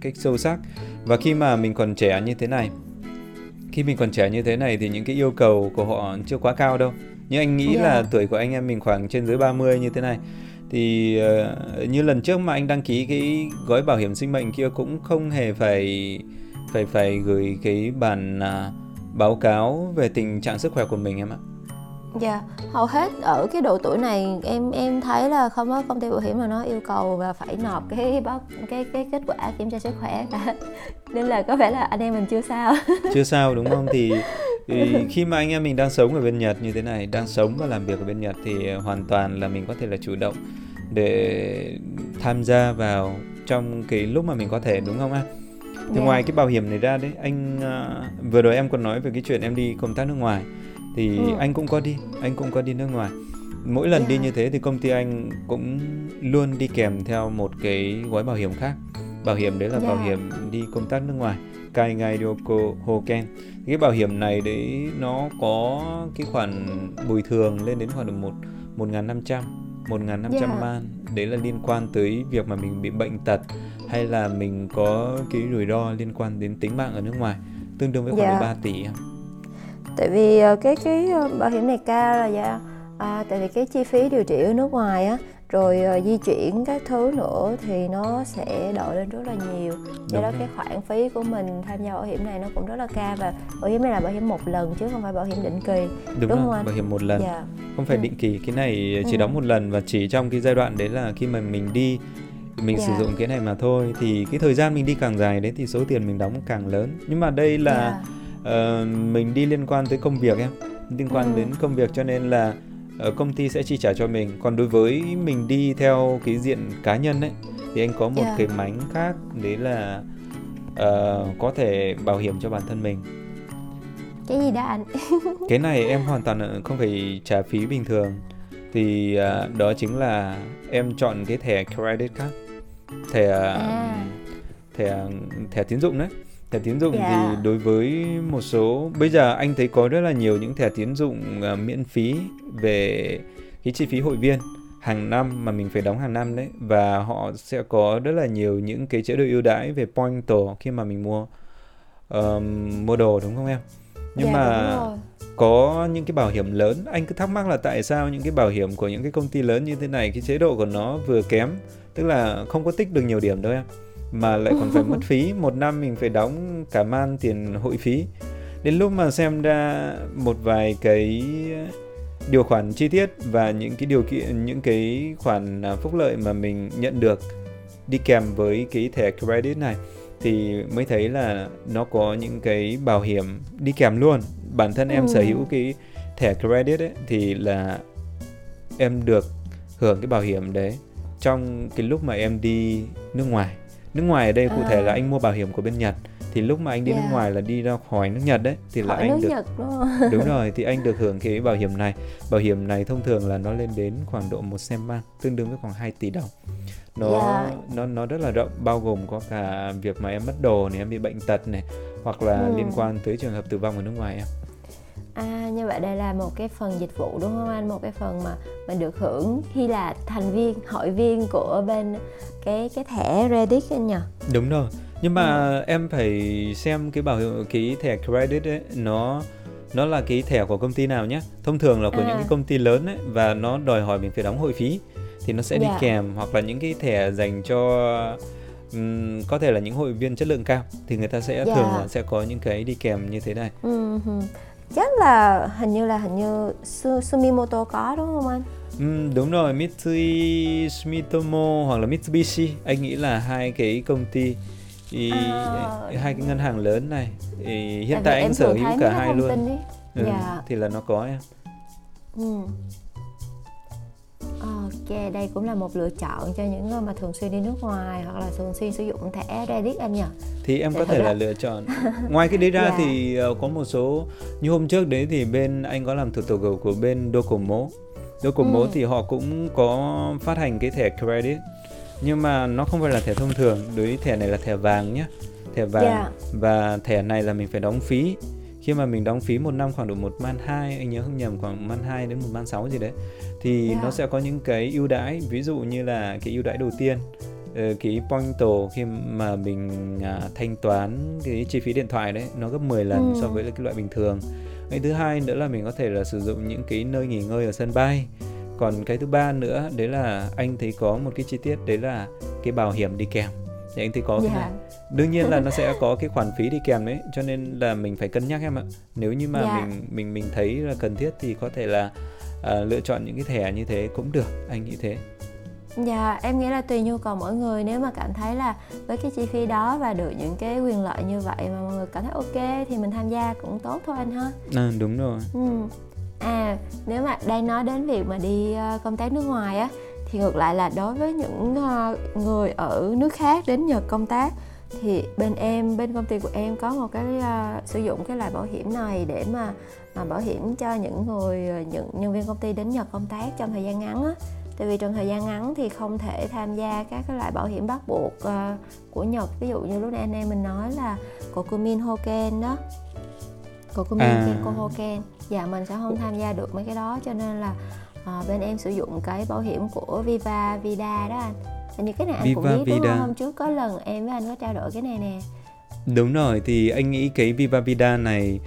cách sâu sắc. Và khi mà mình còn trẻ như thế này, khi mình còn trẻ như thế này thì những cái yêu cầu của họ chưa quá cao đâu. Nhưng anh nghĩ là Yeah. tuổi của anh em mình khoảng trên dưới 30 như thế này thì ờ, như lần trước mà anh đăng ký cái gói bảo hiểm sinh mệnh kia cũng không hề phải phải phải gửi cái bản à, báo cáo về tình trạng sức khỏe của mình em ạ. Dạ, hầu hết ở cái độ tuổi này em em thấy là không có công ty bảo hiểm nào nó yêu cầu và phải nộp cái báo cái cái kết quả kiểm tra sức khỏe cả. Nên là có vẻ là anh em mình chưa sao. Chưa sao đúng không? Thì, thì khi mà anh em mình đang sống ở bên Nhật như thế này, đang sống và làm việc ở bên Nhật thì hoàn toàn là mình có thể là chủ động để tham gia vào trong cái lúc mà mình có thể đúng không ạ? Thì Dạ. ngoài cái bảo hiểm này ra đấy, anh à, vừa rồi em còn nói về cái chuyện em đi công tác nước ngoài thì Ừ. anh cũng có đi, anh cũng có đi nước ngoài. Mỗi lần đi Dạ. như thế thì công ty anh cũng luôn đi kèm theo một cái gói bảo hiểm khác. Bảo hiểm đấy là bảo Dạ. hiểm đi công tác nước ngoài, Kaigai Ryoko Hoken. Cái bảo hiểm này đấy nó có cái khoản bồi thường lên đến khoảng một 1.500 1.500 Dạ. man đấy là liên quan tới việc mà mình bị bệnh tật hay là mình có cái rủi ro liên quan đến tính mạng ở nước ngoài tương đương với khoảng Dạ. độ 3 tỷ em. Tại vì ờ, cái cái ờ, bảo hiểm này cao là do à, tại vì cái chi phí điều trị ở nước ngoài á rồi ờ, di chuyển các thứ nữa thì nó sẽ đội lên rất là nhiều do đó rồi. cái khoản phí của mình tham gia bảo hiểm này nó cũng rất là cao và bảo hiểm này là bảo hiểm một lần chứ không phải bảo hiểm định kỳ Đúng, Đúng không rồi, anh? bảo hiểm một lần, dạ không phải Ừ. định kỳ. Cái này chỉ Ừ. đóng một lần và chỉ trong cái giai đoạn đấy là khi mà mình đi mình Dạ. sử dụng cái này mà thôi thì cái thời gian mình đi càng dài đấy thì số tiền mình đóng càng lớn. Nhưng mà đây là Dạ. Ờ, mình đi liên quan tới công việc em liên quan Ừ. đến công việc cho nên là ờ, công ty sẽ chi trả cho mình còn đối với mình đi theo cái diện cá nhân ấy thì anh có một Dạ. cái mánh khác đấy là ờ, có thể bảo hiểm cho bản thân mình cái gì đó anh cái này em hoàn toàn không phải trả phí bình thường thì à, đó chính là em chọn cái thẻ credit card thẻ À. thẻ thẻ tín dụng đấy thẻ tín dụng Dạ. thì đối với một số bây giờ anh thấy có rất là nhiều những thẻ tín dụng à, miễn phí về cái chi phí hội viên hàng năm mà mình phải đóng hàng năm đấy và họ sẽ có rất là nhiều những cái chế độ ưu đãi về point tổ khi mà mình mua um, mua đồ đúng không em nhưng dạ, mà có những cái bảo hiểm lớn anh cứ thắc mắc là tại sao những cái bảo hiểm của những cái công ty lớn như thế này cái chế độ của nó vừa kém tức là không có tích được nhiều điểm đâu em. Mà lại còn phải mất phí một năm mình phải đóng cả man tiền hội phí. Đến lúc mà xem ra một vài cái điều khoản chi tiết và những cái điều kiện những cái khoản à, phúc lợi mà mình nhận được đi kèm với cái thẻ credit này thì mới thấy là nó có những cái bảo hiểm đi kèm luôn. Bản thân em ừ. sở hữu cái thẻ credit ấy thì là em được hưởng cái bảo hiểm đấy trong cái lúc mà em đi nước ngoài nước ngoài ở đây cụ à. thể là à. anh mua bảo hiểm của bên Nhật thì lúc mà anh đi yeah. nước ngoài là đi ra khỏi nước Nhật đấy thì là khỏi anh được Nhật đúng, đúng rồi thì anh được hưởng cái bảo hiểm này bảo hiểm này thông thường là nó lên đến khoảng độ một xem ban tương đương với khoảng 2 tỷ đồng nó yeah. nó nó rất là rộng bao gồm có cả việc mà em mất đồ này em bị bệnh tật này hoặc là ừ. liên quan tới trường hợp tử vong ở nước ngoài em À như vậy đây là một cái phần dịch vụ đúng không anh? Một cái phần mà mình được hưởng khi là thành viên, hội viên của bên cái cái thẻ Reddit anh nhỉ? Đúng rồi. Nhưng mà ừ. em phải xem cái bảo hiểm cái thẻ credit ấy nó nó là cái thẻ của công ty nào nhé. Thông thường là của à. những cái công ty lớn ấy và nó đòi hỏi mình phải đóng hội phí thì nó sẽ đi yeah. Dạ. kèm hoặc là những cái thẻ dành cho um, có thể là những hội viên chất lượng cao thì người ta sẽ yeah. Dạ. thường là sẽ có những cái đi kèm như thế này. Uh-huh chắc là hình như là hình như Sumimoto có đúng không anh? Ừ, đúng rồi Mitsui Sumitomo hoặc là Mitsubishi anh nghĩ là hai cái công ty ý, à, hai cái ngân hàng lớn này ý, hiện tại anh sở hữu cả hai luôn ừ, dạ. thì là nó có em ừ. Ok, đây cũng là một lựa chọn cho những người mà thường xuyên đi nước ngoài hoặc là thường xuyên sử dụng thẻ Reddit anh nhỉ? Thì em Để có thể là lựa chọn. Ngoài cái đấy ra yeah. Dạ. thì uh, có một số như hôm trước đấy thì bên anh có làm thủ tục của bên Docomo. Docomo ừ. thì họ cũng có phát hành cái thẻ credit nhưng mà nó không phải là thẻ thông thường, đối với thẻ này là thẻ vàng nhé. Thẻ vàng yeah. Dạ. và thẻ này là mình phải đóng phí khi mà mình đóng phí một năm khoảng độ một man hai anh nhớ không nhầm khoảng man hai đến một man sáu gì đấy thì yeah. nó sẽ có những cái ưu đãi ví dụ như là cái ưu đãi đầu tiên ờ, cái pointo khi mà mình à, thanh toán cái chi phí điện thoại đấy nó gấp 10 lần ừ. so với cái loại bình thường cái thứ hai nữa là mình có thể là sử dụng những cái nơi nghỉ ngơi ở sân bay còn cái thứ ba nữa đấy là anh thấy có một cái chi tiết đấy là cái bảo hiểm đi kèm thì anh thấy có yeah. cái này đương nhiên là nó sẽ có cái khoản phí đi kèm đấy cho nên là mình phải cân nhắc em ạ nếu như mà yeah. Dạ. mình mình mình thấy là cần thiết thì có thể là uh, lựa chọn những cái thẻ như thế cũng được anh nghĩ thế Dạ, em nghĩ là tùy nhu cầu mỗi người Nếu mà cảm thấy là với cái chi phí đó và được những cái quyền lợi như vậy mà mọi người cảm thấy ok thì mình tham gia cũng tốt thôi anh ha À đúng rồi ừ. À, nếu mà đang nói đến việc mà đi ờ, công tác nước ngoài á Thì ngược lại là đối với những ờ, người ở nước khác đến Nhật công tác thì bên em bên công ty của em có một cái uh, sử dụng cái loại bảo hiểm này để mà mà bảo hiểm cho những người ờ, những nhân viên công ty đến Nhật công tác trong thời gian ngắn á. Tại vì trong thời gian ngắn thì không thể tham gia các cái loại bảo hiểm bắt buộc uh, của Nhật. Ví dụ như lúc nãy anh em mình nói là Kokumin Hoken đó. Kokumin à. Kenko Hoken. Dạ mình sẽ không tham gia được mấy cái đó cho nên là uh, bên em sử dụng cái bảo hiểm của Viva Vida đó anh Hình như cái này anh Viva cũng biết Vida. đúng không? Hôm trước có lần em với anh có trao đổi cái này nè Đúng rồi, thì anh nghĩ cái Viva Vida này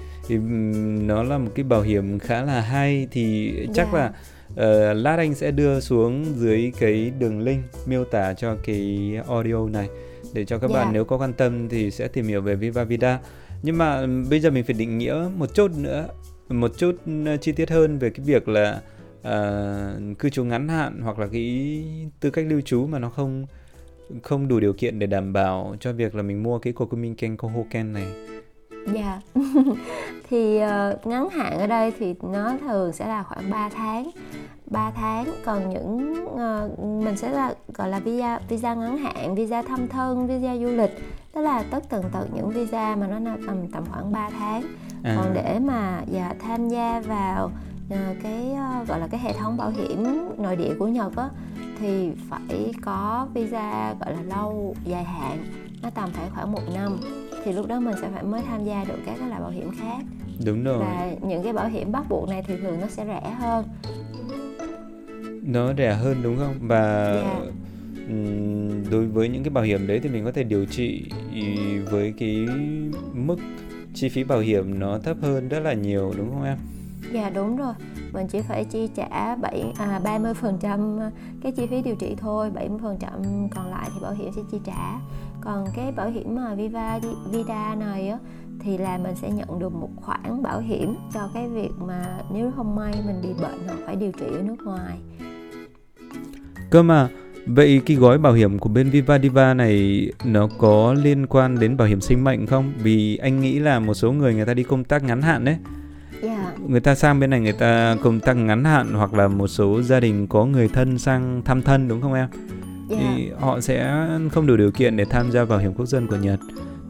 nó là một cái bảo hiểm khá là hay thì chắc yeah. Dạ. là uh, lát anh sẽ đưa xuống dưới cái đường link miêu tả cho cái audio này để cho các yeah. bạn dạ. nếu có quan tâm thì sẽ tìm hiểu về Viva Vida. Nhưng mà bây giờ mình phải định nghĩa một chút nữa, một chút chi tiết hơn về cái việc là uh, cư trú ngắn hạn hoặc là cái tư cách lưu trú mà nó không không đủ điều kiện để đảm bảo cho việc là mình mua cái Kokumin Kenko Hoken này. Dạ. Yeah. thì uh, ngắn hạn ở đây thì nó thường sẽ là khoảng 3 tháng. 3 tháng còn những uh, mình sẽ là gọi là visa visa ngắn hạn, visa thăm thân, visa du lịch. Đó là tất tần tật những visa mà nó tầm tầm khoảng 3 tháng. À. Còn để mà dạ, tham gia vào cái ờ, gọi là cái hệ thống bảo hiểm nội địa của Nhật á thì phải có visa gọi là lâu dài hạn nó tầm phải khoảng một năm. Thì lúc đó mình sẽ phải mới tham gia được các cái loại bảo hiểm khác. Đúng rồi. Và những cái bảo hiểm bắt buộc này thì thường nó sẽ rẻ hơn. Nó rẻ hơn đúng không? Và Dạ. ừm, đối với những cái bảo hiểm đấy thì mình có thể điều trị với cái mức chi phí bảo hiểm nó thấp hơn rất là nhiều đúng không em Dạ đúng rồi, mình chỉ phải chi trả 7 à 30% ờ, cái chi phí điều trị thôi, 70% còn lại thì bảo hiểm sẽ chi trả. Còn cái bảo hiểm mà Viva Vida này á thì là mình sẽ nhận được một khoản bảo hiểm cho cái việc mà nếu không may mình bị bệnh hoặc phải điều trị ở nước ngoài. cơ mà vậy cái gói bảo hiểm của bên Viva Diva này nó có liên quan đến bảo hiểm sinh mệnh không vì anh nghĩ là một số người người ta đi công tác ngắn hạn đấy người ta sang bên này người ta công tác ngắn hạn hoặc là một số gia đình có người thân sang thăm thân đúng không em? Dạ, thì họ sẽ không đủ điều kiện để tham gia bảo hiểm quốc dân của Nhật.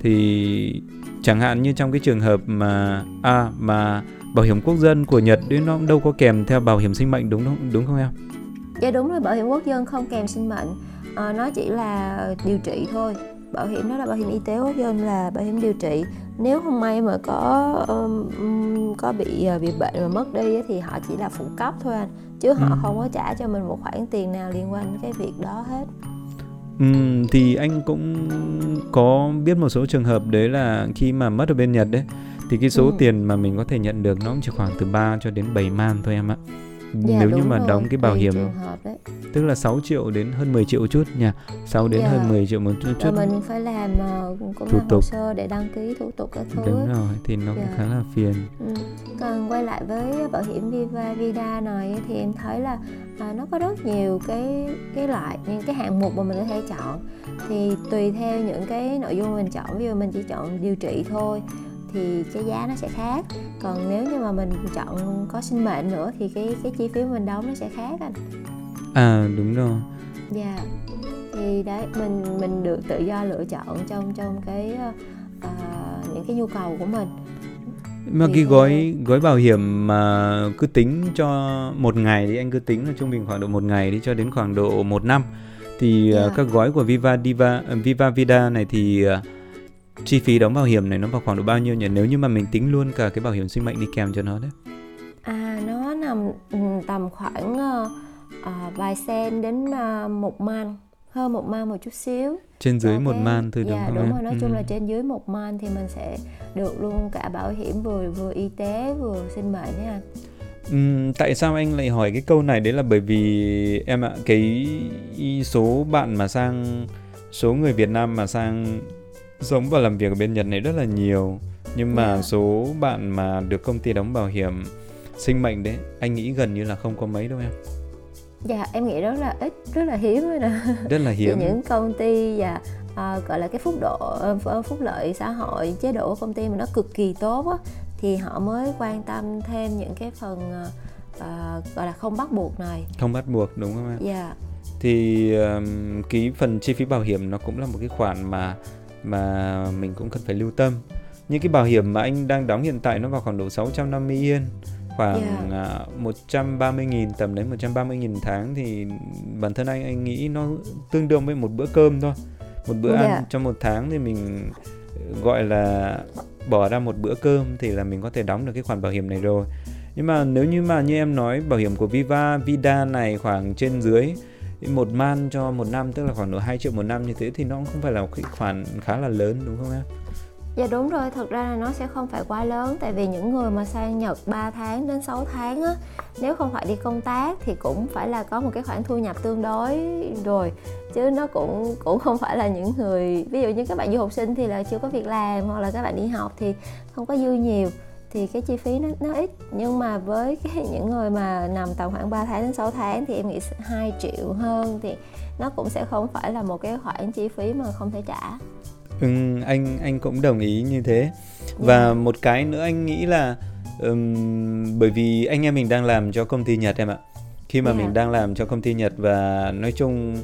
Thì chẳng hạn như trong cái trường hợp mà à mà bảo hiểm quốc dân của Nhật đấy nó đâu có kèm theo bảo hiểm sinh mệnh đúng không đúng không em? Dạ đúng rồi, bảo hiểm quốc dân không kèm sinh mệnh, Ờ, nó chỉ là điều trị thôi. Bảo hiểm đó là bảo hiểm y tế quốc dân là bảo hiểm điều trị. Nếu không may mà có um, có bị ờ, bị bệnh mà mất đi thì họ chỉ là phụ cấp thôi anh, chứ họ Ừ. không có trả cho mình một khoản tiền nào liên quan đến cái việc đó hết. Ừm, thì anh cũng có biết một số trường hợp đấy là khi mà mất ở bên Nhật đấy thì cái số Ừ. tiền mà mình có thể nhận được nó cũng chỉ khoảng từ 3 cho đến 7 man thôi em ạ. Dạ, Nếu như mà rồi, đóng cái bảo tùy hiểm tức là 6 triệu đến hơn 10 triệu chút nha. 6 đến Dạ. hơn 10 triệu một chút. Rồi mình phải làm ờ, cũng Thủ là hồ tục. sơ để đăng ký thủ tục các thứ. Đúng rồi thì nó cũng Dạ. khá là phiền. Ừ. Còn quay lại với bảo hiểm Viva Vida này thì em thấy là à, nó có rất nhiều cái cái loại những cái hạng mục mà mình có thể chọn thì tùy theo những cái nội dung mình chọn ví dụ mình chỉ chọn điều trị thôi thì cái giá nó sẽ khác. Còn nếu như mà mình chọn có sinh mệnh nữa thì cái cái chi phí mình đóng nó sẽ khác anh. À đúng rồi. dạ. Thì đấy mình mình được tự do lựa chọn trong trong cái ờ, ờ, những cái nhu cầu của mình. Mà Tùy cái gói gói bảo hiểm mà cứ tính cho một ngày thì anh cứ tính là trung bình khoảng độ một ngày đi cho đến khoảng độ một năm. Thì Dạ. uh, các gói của Viva Diva uh, Viva Vida này thì uh, chi phí đóng bảo hiểm này nó vào khoảng độ bao nhiêu nhỉ? Nếu như mà mình tính luôn cả cái bảo hiểm sinh mệnh đi kèm cho nó đấy. À nó nằm ừ, tầm khoảng ờ, vài sen đến ờ, một man hơn một man một chút xíu Trên dưới Cho một cái- man thôi đúng dạ, không đúng rồi nói chung Ừ. là trên dưới một man thì mình sẽ được luôn cả bảo hiểm vừa vừa y tế vừa sinh mệnh đấy anh Ừm, tại sao anh lại hỏi cái câu này đấy là bởi vì em ạ cái số bạn mà sang số người Việt Nam mà sang sống và làm việc ở bên Nhật này rất là nhiều nhưng mà Dạ. số bạn mà được công ty đóng bảo hiểm sinh mệnh đấy anh nghĩ gần như là không có mấy đâu em. Dạ em nghĩ rất là ít rất là hiếm rồi nè rất là hiếm. những công ty và ờ, gọi là cái phúc độ ờ, ph- phúc lợi xã hội chế độ của công ty mà nó cực kỳ tốt á thì họ mới quan tâm thêm những cái phần ờ, ờ, gọi là không bắt buộc này. Không bắt buộc đúng không em dạ. Thì um, cái phần chi phí bảo hiểm nó cũng là một cái khoản mà mà mình cũng cần phải lưu tâm. Những cái bảo hiểm mà anh đang đóng hiện tại nó vào khoảng độ 650 yên khoảng à, 130.000 tầm đấy 130.000 tháng thì bản thân anh anh nghĩ nó tương đương với một bữa cơm thôi. Một bữa Dạ. ăn trong một tháng thì mình gọi là bỏ ra một bữa cơm thì là mình có thể đóng được cái khoản bảo hiểm này rồi. Nhưng mà nếu như mà như em nói bảo hiểm của Viva Vida này khoảng trên dưới một man cho một năm tức là khoảng độ 2 triệu một năm như thế thì nó cũng không phải là một cái khoản khá là lớn đúng không em? Dạ đúng rồi, thật ra là nó sẽ không phải quá lớn. Tại vì những người mà sang Nhật 3 tháng đến 6 tháng á Nếu không phải đi công tác thì cũng phải là có một cái khoản thu nhập tương đối rồi. Chứ nó cũng cũng không phải là những người Ví dụ như các bạn du học sinh thì là chưa có việc làm Hoặc là các bạn đi học thì không có dư nhiều thì cái chi phí nó, nó ít nhưng mà với cái, những người mà nằm tầm khoảng 3 tháng đến 6 tháng thì em nghĩ 2 triệu hơn thì nó cũng sẽ không phải là một cái khoản chi phí mà không thể trả Ừ, anh anh cũng đồng ý như thế và Dạ. một cái nữa anh nghĩ là ừm, bởi vì anh em mình đang làm cho công ty Nhật em ạ khi mà Dạ. mình đang làm cho công ty Nhật và nói chung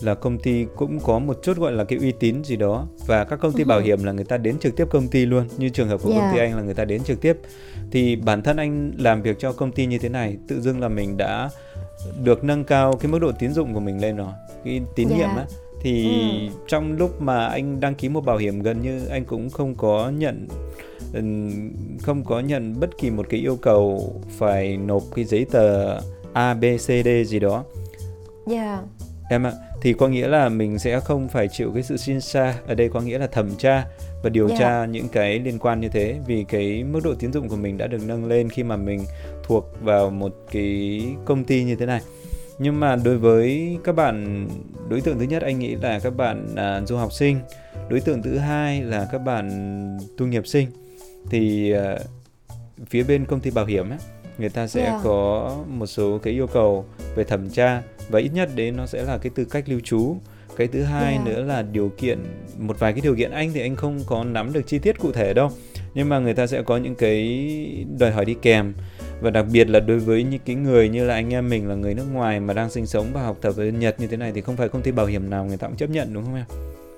là công ty cũng có một chút gọi là cái uy tín gì đó. Và các công ty bảo hiểm là người ta đến trực tiếp công ty luôn. Như trường hợp của Dạ. công ty anh là người ta đến trực tiếp. Thì bản thân anh làm việc cho công ty như thế này tự dưng là mình đã được nâng cao cái mức độ tín dụng của mình lên rồi. Cái tín Dạ. nhiệm á. Thì Ừ. trong lúc mà anh đăng ký một bảo hiểm gần như anh cũng không có nhận ừm, không có nhận bất kỳ một cái yêu cầu phải nộp cái giấy tờ A B C D gì đó. Dạ em ạ thì có nghĩa là mình sẽ không phải chịu cái sự xin xa ở đây có nghĩa là thẩm tra và điều Dạ. tra những cái liên quan như thế. Vì cái mức độ tín dụng của mình đã được nâng lên khi mà mình thuộc vào một cái công ty như thế này. Nhưng mà đối với các bạn đối tượng thứ nhất anh nghĩ là các bạn à, du học sinh. Đối tượng thứ hai là các bạn tu nghiệp sinh. Thì à, phía bên công ty bảo hiểm ấy, người ta sẽ Yeah. có một số cái yêu cầu về thẩm tra và ít nhất đấy nó sẽ là cái tư cách lưu trú. Cái thứ hai Yeah. nữa là điều kiện một vài cái điều kiện anh thì anh không có nắm được chi tiết cụ thể đâu. Nhưng mà người ta sẽ có những cái đòi hỏi đi kèm. Và đặc biệt là đối với những cái người như là anh em mình là người nước ngoài mà đang sinh sống và học tập ở Nhật như thế này thì không phải công ty bảo hiểm nào người ta cũng chấp nhận đúng không em?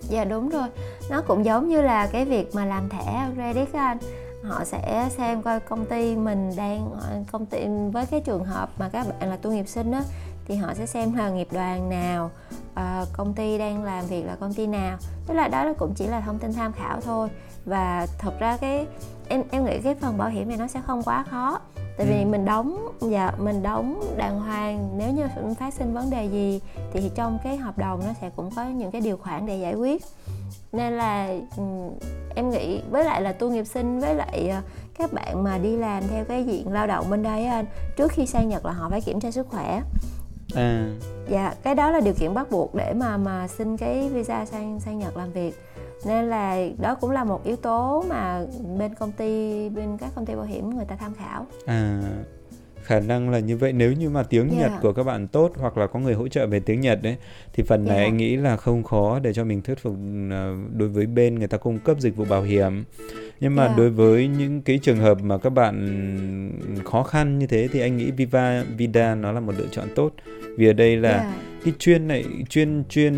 Dạ đúng rồi. Nó cũng giống như là cái việc mà làm thẻ credit anh. Họ sẽ xem coi công ty mình đang công ty với cái trường hợp mà các bạn là tu nghiệp sinh á thì họ sẽ xem là nghiệp đoàn nào ờ, công ty đang làm việc là công ty nào. Tức là đó cũng chỉ là thông tin tham khảo thôi. Và thật ra cái em em nghĩ cái phần bảo hiểm này nó sẽ không quá khó. Tại vì Ừ. mình đóng dạ mình đóng đàng hoàng. Nếu như phát sinh vấn đề gì thì trong cái hợp đồng nó sẽ cũng có những cái điều khoản để giải quyết. Nên là ừm, em nghĩ với lại là tu nghiệp sinh với lại ờ, các bạn mà đi làm theo cái diện lao động bên đây anh trước khi sang Nhật là họ phải kiểm tra sức khỏe À, dạ cái đó là điều kiện bắt buộc để mà mà xin cái visa sang sang Nhật làm việc. Nên là đó cũng là một yếu tố mà bên công ty bên các công ty bảo hiểm người ta tham khảo. À khả năng là như vậy nếu như mà tiếng Yeah. Nhật của các bạn tốt hoặc là có người hỗ trợ về tiếng Nhật đấy thì phần này Yeah. anh nghĩ là không khó để cho mình thuyết phục ờ, đối với bên người ta cung cấp dịch vụ bảo hiểm nhưng mà Yeah. đối với những cái trường hợp mà các bạn khó khăn như thế thì anh nghĩ Viva Vida nó là một lựa chọn tốt vì ở đây là Dạ. cái chuyên này chuyên chuyên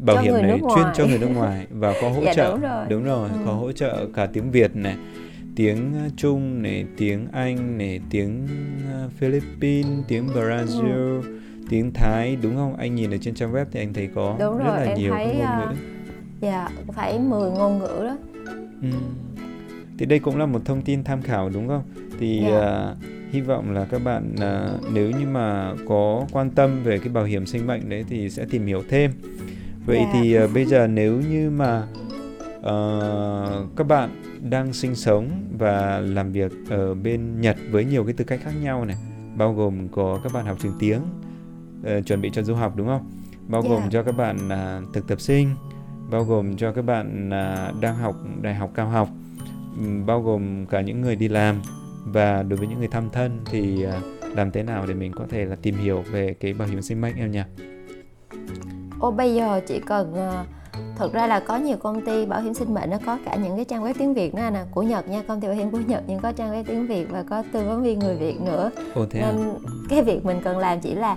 bảo Cho hiểm này chuyên cho người nước ngoài và có hỗ Dạ, trợ đúng rồi. đúng rồi Ừ. có hỗ trợ cả tiếng Việt này tiếng uh, Trung này tiếng Anh này tiếng uh, Philippines tiếng Brazil tiếng Thái đúng không anh nhìn ở trên trang web thì anh thấy có Đúng rất rồi, là nhiều thấy, ngôn à, ngữ dạ phải 10 ngôn ngữ đó Ừ. Thì đây cũng là một thông tin tham khảo đúng không? Thì Dạ. à, hy vọng là các bạn à, nếu như mà có quan tâm về cái bảo hiểm sinh mệnh đấy thì sẽ tìm hiểu thêm. Vậy Dạ. thì à, bây giờ nếu như mà ờ, các bạn đang sinh sống và làm việc ở bên Nhật với nhiều cái tư cách khác nhau này, bao gồm có các bạn học trường tiếng ờ, chuẩn bị cho du học đúng không? Bao gồm Dạ. cho các bạn à, thực tập sinh, bao gồm cho các bạn à, đang học đại học cao học ừm, bao gồm cả những người đi làm và đối với những người thăm thân thì à, làm thế nào để mình có thể là tìm hiểu về cái bảo hiểm sinh mệnh em nhỉ? Ô bây giờ chỉ cần ờ, thực ra là có nhiều công ty bảo hiểm sinh mệnh nó có cả những cái trang web tiếng Việt nữa nè của Nhật nha công ty bảo hiểm của Nhật nhưng có trang web tiếng Việt và có tư vấn viên người Việt nữa. Ồ thế à? nên cái việc mình cần làm chỉ là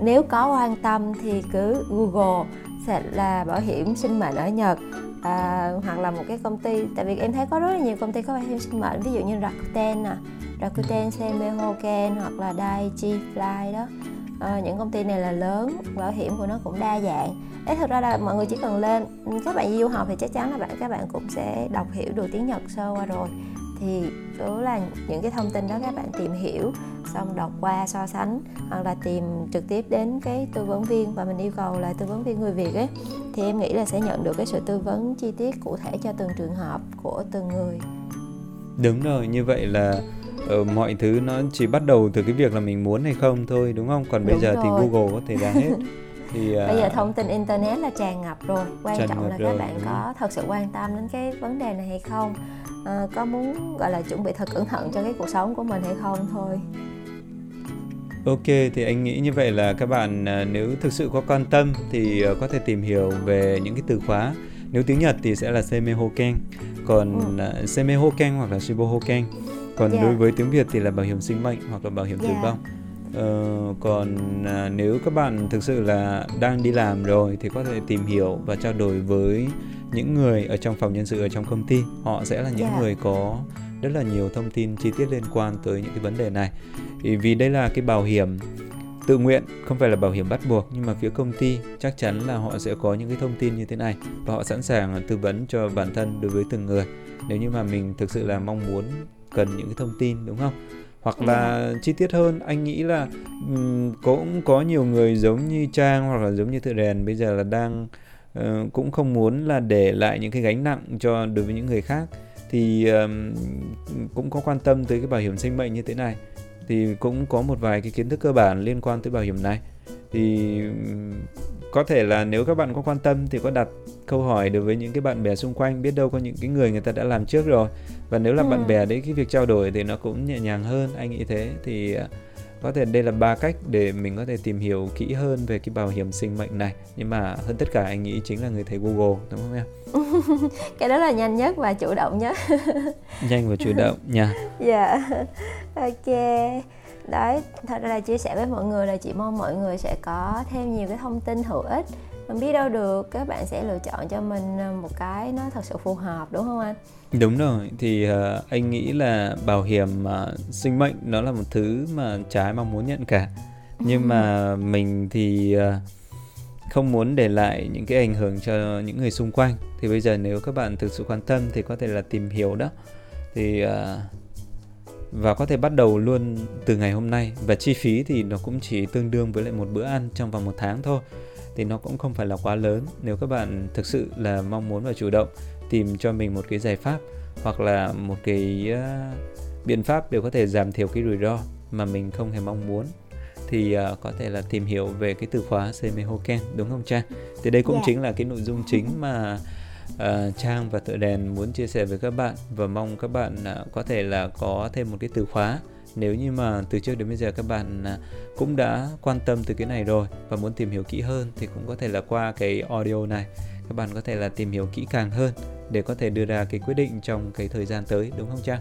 nếu có quan tâm thì cứ Google sẽ là bảo hiểm sinh mệnh ở Nhật à, hoặc là một cái công ty. Tại vì em thấy có rất là nhiều công ty có bảo hiểm sinh mệnh ví dụ như Rakuten nè Rakuten Seimei Hoken hoặc là Daiichi Fly đó à, những công ty này là lớn bảo hiểm của nó cũng đa dạng. Đấy, thực ra là mọi người chỉ cần lên các bạn đi du học thì chắc chắn là bạn các bạn cũng sẽ đọc hiểu được tiếng Nhật sơ qua rồi. Thì đó là những cái thông tin đó các bạn tìm hiểu xong đọc qua so sánh hoặc là tìm trực tiếp đến cái tư vấn viên và mình yêu cầu là tư vấn viên người Việt ấy thì em nghĩ là sẽ nhận được cái sự tư vấn chi tiết cụ thể cho từng trường hợp của từng người. Đúng rồi, như vậy là ờ, mọi thứ nó chỉ bắt đầu từ cái việc là mình muốn hay không thôi đúng không? Còn bây Đúng giờ thì rồi. Google có thể ra hết. thì à, bây giờ thông tin internet là tràn ngập rồi quan Tràn trọng là rồi, các bạn có thật sự quan tâm đến cái vấn đề này hay không Ờ, có muốn gọi là chuẩn bị thật cẩn thận cho cái cuộc sống của mình hay không thôi Ok, thì anh nghĩ như vậy là các bạn à, nếu thực sự có quan tâm thì à, có thể tìm hiểu về những cái từ khóa. Nếu tiếng Nhật thì sẽ là Seimei Hoken, còn Ừ. uh, Seimei Hoken hoặc là Shibo Hoken. Còn Dạ. đối với tiếng Việt thì là bảo hiểm sinh mệnh hoặc là bảo hiểm tử Dạ. vong. Ờ, còn à, nếu các bạn thực sự là đang đi làm rồi thì có thể tìm hiểu và trao đổi với những người ở trong phòng nhân sự ở trong công ty. Họ sẽ là những Dạ. người có rất là nhiều thông tin chi tiết liên quan tới những cái vấn đề này. Vì đây là cái bảo hiểm tự nguyện, không phải là bảo hiểm bắt buộc nhưng mà phía công ty chắc chắn là họ sẽ có những cái thông tin như thế này và họ sẵn sàng tư vấn cho bản thân đối với từng người. Nếu như mà mình thực sự là mong muốn cần những cái thông tin đúng không? hoặc là chi tiết hơn anh nghĩ là ừm, cũng có nhiều người giống như Trang hoặc là giống như Tự Rèn bây giờ là đang ờ, cũng không muốn là để lại những cái gánh nặng cho đối với những người khác thì ờm, cũng có quan tâm tới cái bảo hiểm sinh mệnh như thế này thì cũng có một vài cái kiến thức cơ bản liên quan tới bảo hiểm này. Thì có thể là nếu các bạn có quan tâm thì có đặt câu hỏi đối với những cái bạn bè xung quanh biết đâu có những cái người người ta đã làm trước rồi. Và nếu là Ừ. bạn bè đấy cái việc trao đổi thì nó cũng nhẹ nhàng hơn anh nghĩ thế. Thì à, có thể đây là ba cách để mình có thể tìm hiểu kỹ hơn về cái bảo hiểm sinh mệnh này. Nhưng mà hơn tất cả anh nghĩ chính là người thầy Google đúng không em? Cái đó là nhanh nhất và chủ động nhất. Nhanh và chủ động nha. Dạ ok đấy thật ra là chia sẻ với mọi người là chị mong mọi người sẽ có thêm nhiều cái thông tin hữu ích mình biết đâu được các bạn sẽ lựa chọn cho mình ờ, một cái nó thật sự phù hợp đúng không anh Đúng rồi, thì ờ, anh nghĩ là bảo hiểm ờ, sinh mệnh nó là một thứ mà ai mong muốn nhận cả. Nhưng mà mình thì ờ, không muốn để lại những cái ảnh hưởng cho những người xung quanh. Thì bây giờ nếu các bạn thực sự quan tâm thì có thể là tìm hiểu đó. Thì ờ, và có thể bắt đầu luôn từ ngày hôm nay và chi phí thì nó cũng chỉ tương đương với lại một bữa ăn trong vòng một tháng thôi. Thì nó cũng không phải là quá lớn nếu các bạn thực sự là mong muốn và chủ động tìm cho mình một cái giải pháp hoặc là một cái ờ, biện pháp để có thể giảm thiểu cái rủi ro mà mình không hề mong muốn thì ờ, có thể là tìm hiểu về cái từ khóa Seme Hoken đúng không Trang? Thì đây cũng Dạ. chính là cái nội dung chính mà Ờ, Trang và Tự Đèn muốn chia sẻ với các bạn và mong các bạn à, có thể là có thêm một cái từ khóa nếu như mà từ trước đến bây giờ các bạn à, cũng đã quan tâm từ cái này rồi và muốn tìm hiểu kỹ hơn thì cũng có thể là qua cái audio này các bạn có thể là tìm hiểu kỹ càng hơn để có thể đưa ra cái quyết định trong cái thời gian tới, đúng không Trang?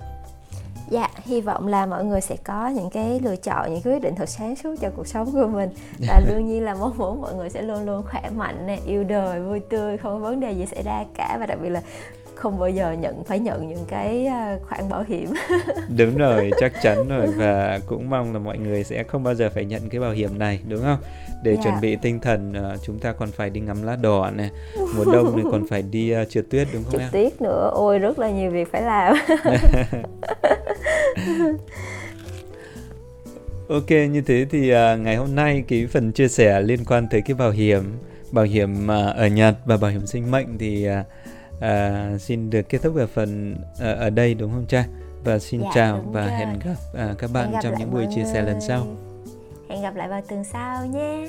Dạ, hy vọng là mọi người sẽ có những cái lựa chọn, những cái quyết định thật sáng suốt cho cuộc sống của mình. Và đương nhiên là mong muốn mọi người sẽ luôn luôn khỏe mạnh, nè, yêu đời, vui tươi, không có vấn đề gì xảy ra cả. Và đặc biệt là không bao giờ nhận phải nhận những cái à, khoản bảo hiểm Đúng rồi, chắc chắn rồi và cũng mong là mọi người sẽ không bao giờ phải nhận cái bảo hiểm này đúng không? Để Dạ. chuẩn bị tinh thần ờ, chúng ta còn phải đi ngắm lá đỏ này, mùa đông thì còn phải đi ờ, trượt tuyết đúng không trực em? tiếp nữa ôi rất là nhiều việc phải làm Ok, như thế thì à, ngày hôm nay cái phần chia sẻ liên quan tới cái bảo hiểm bảo hiểm à, ở Nhật và bảo hiểm sinh mệnh thì à, à, xin được kết thúc ở phần à, ở đây đúng không Trang? Và xin Dạ, chào và rồi. hẹn gặp à, các bạn Hẹn gặp trong những buổi chia sẻ lần sau. hẹn gặp lại vào tuần sau nhé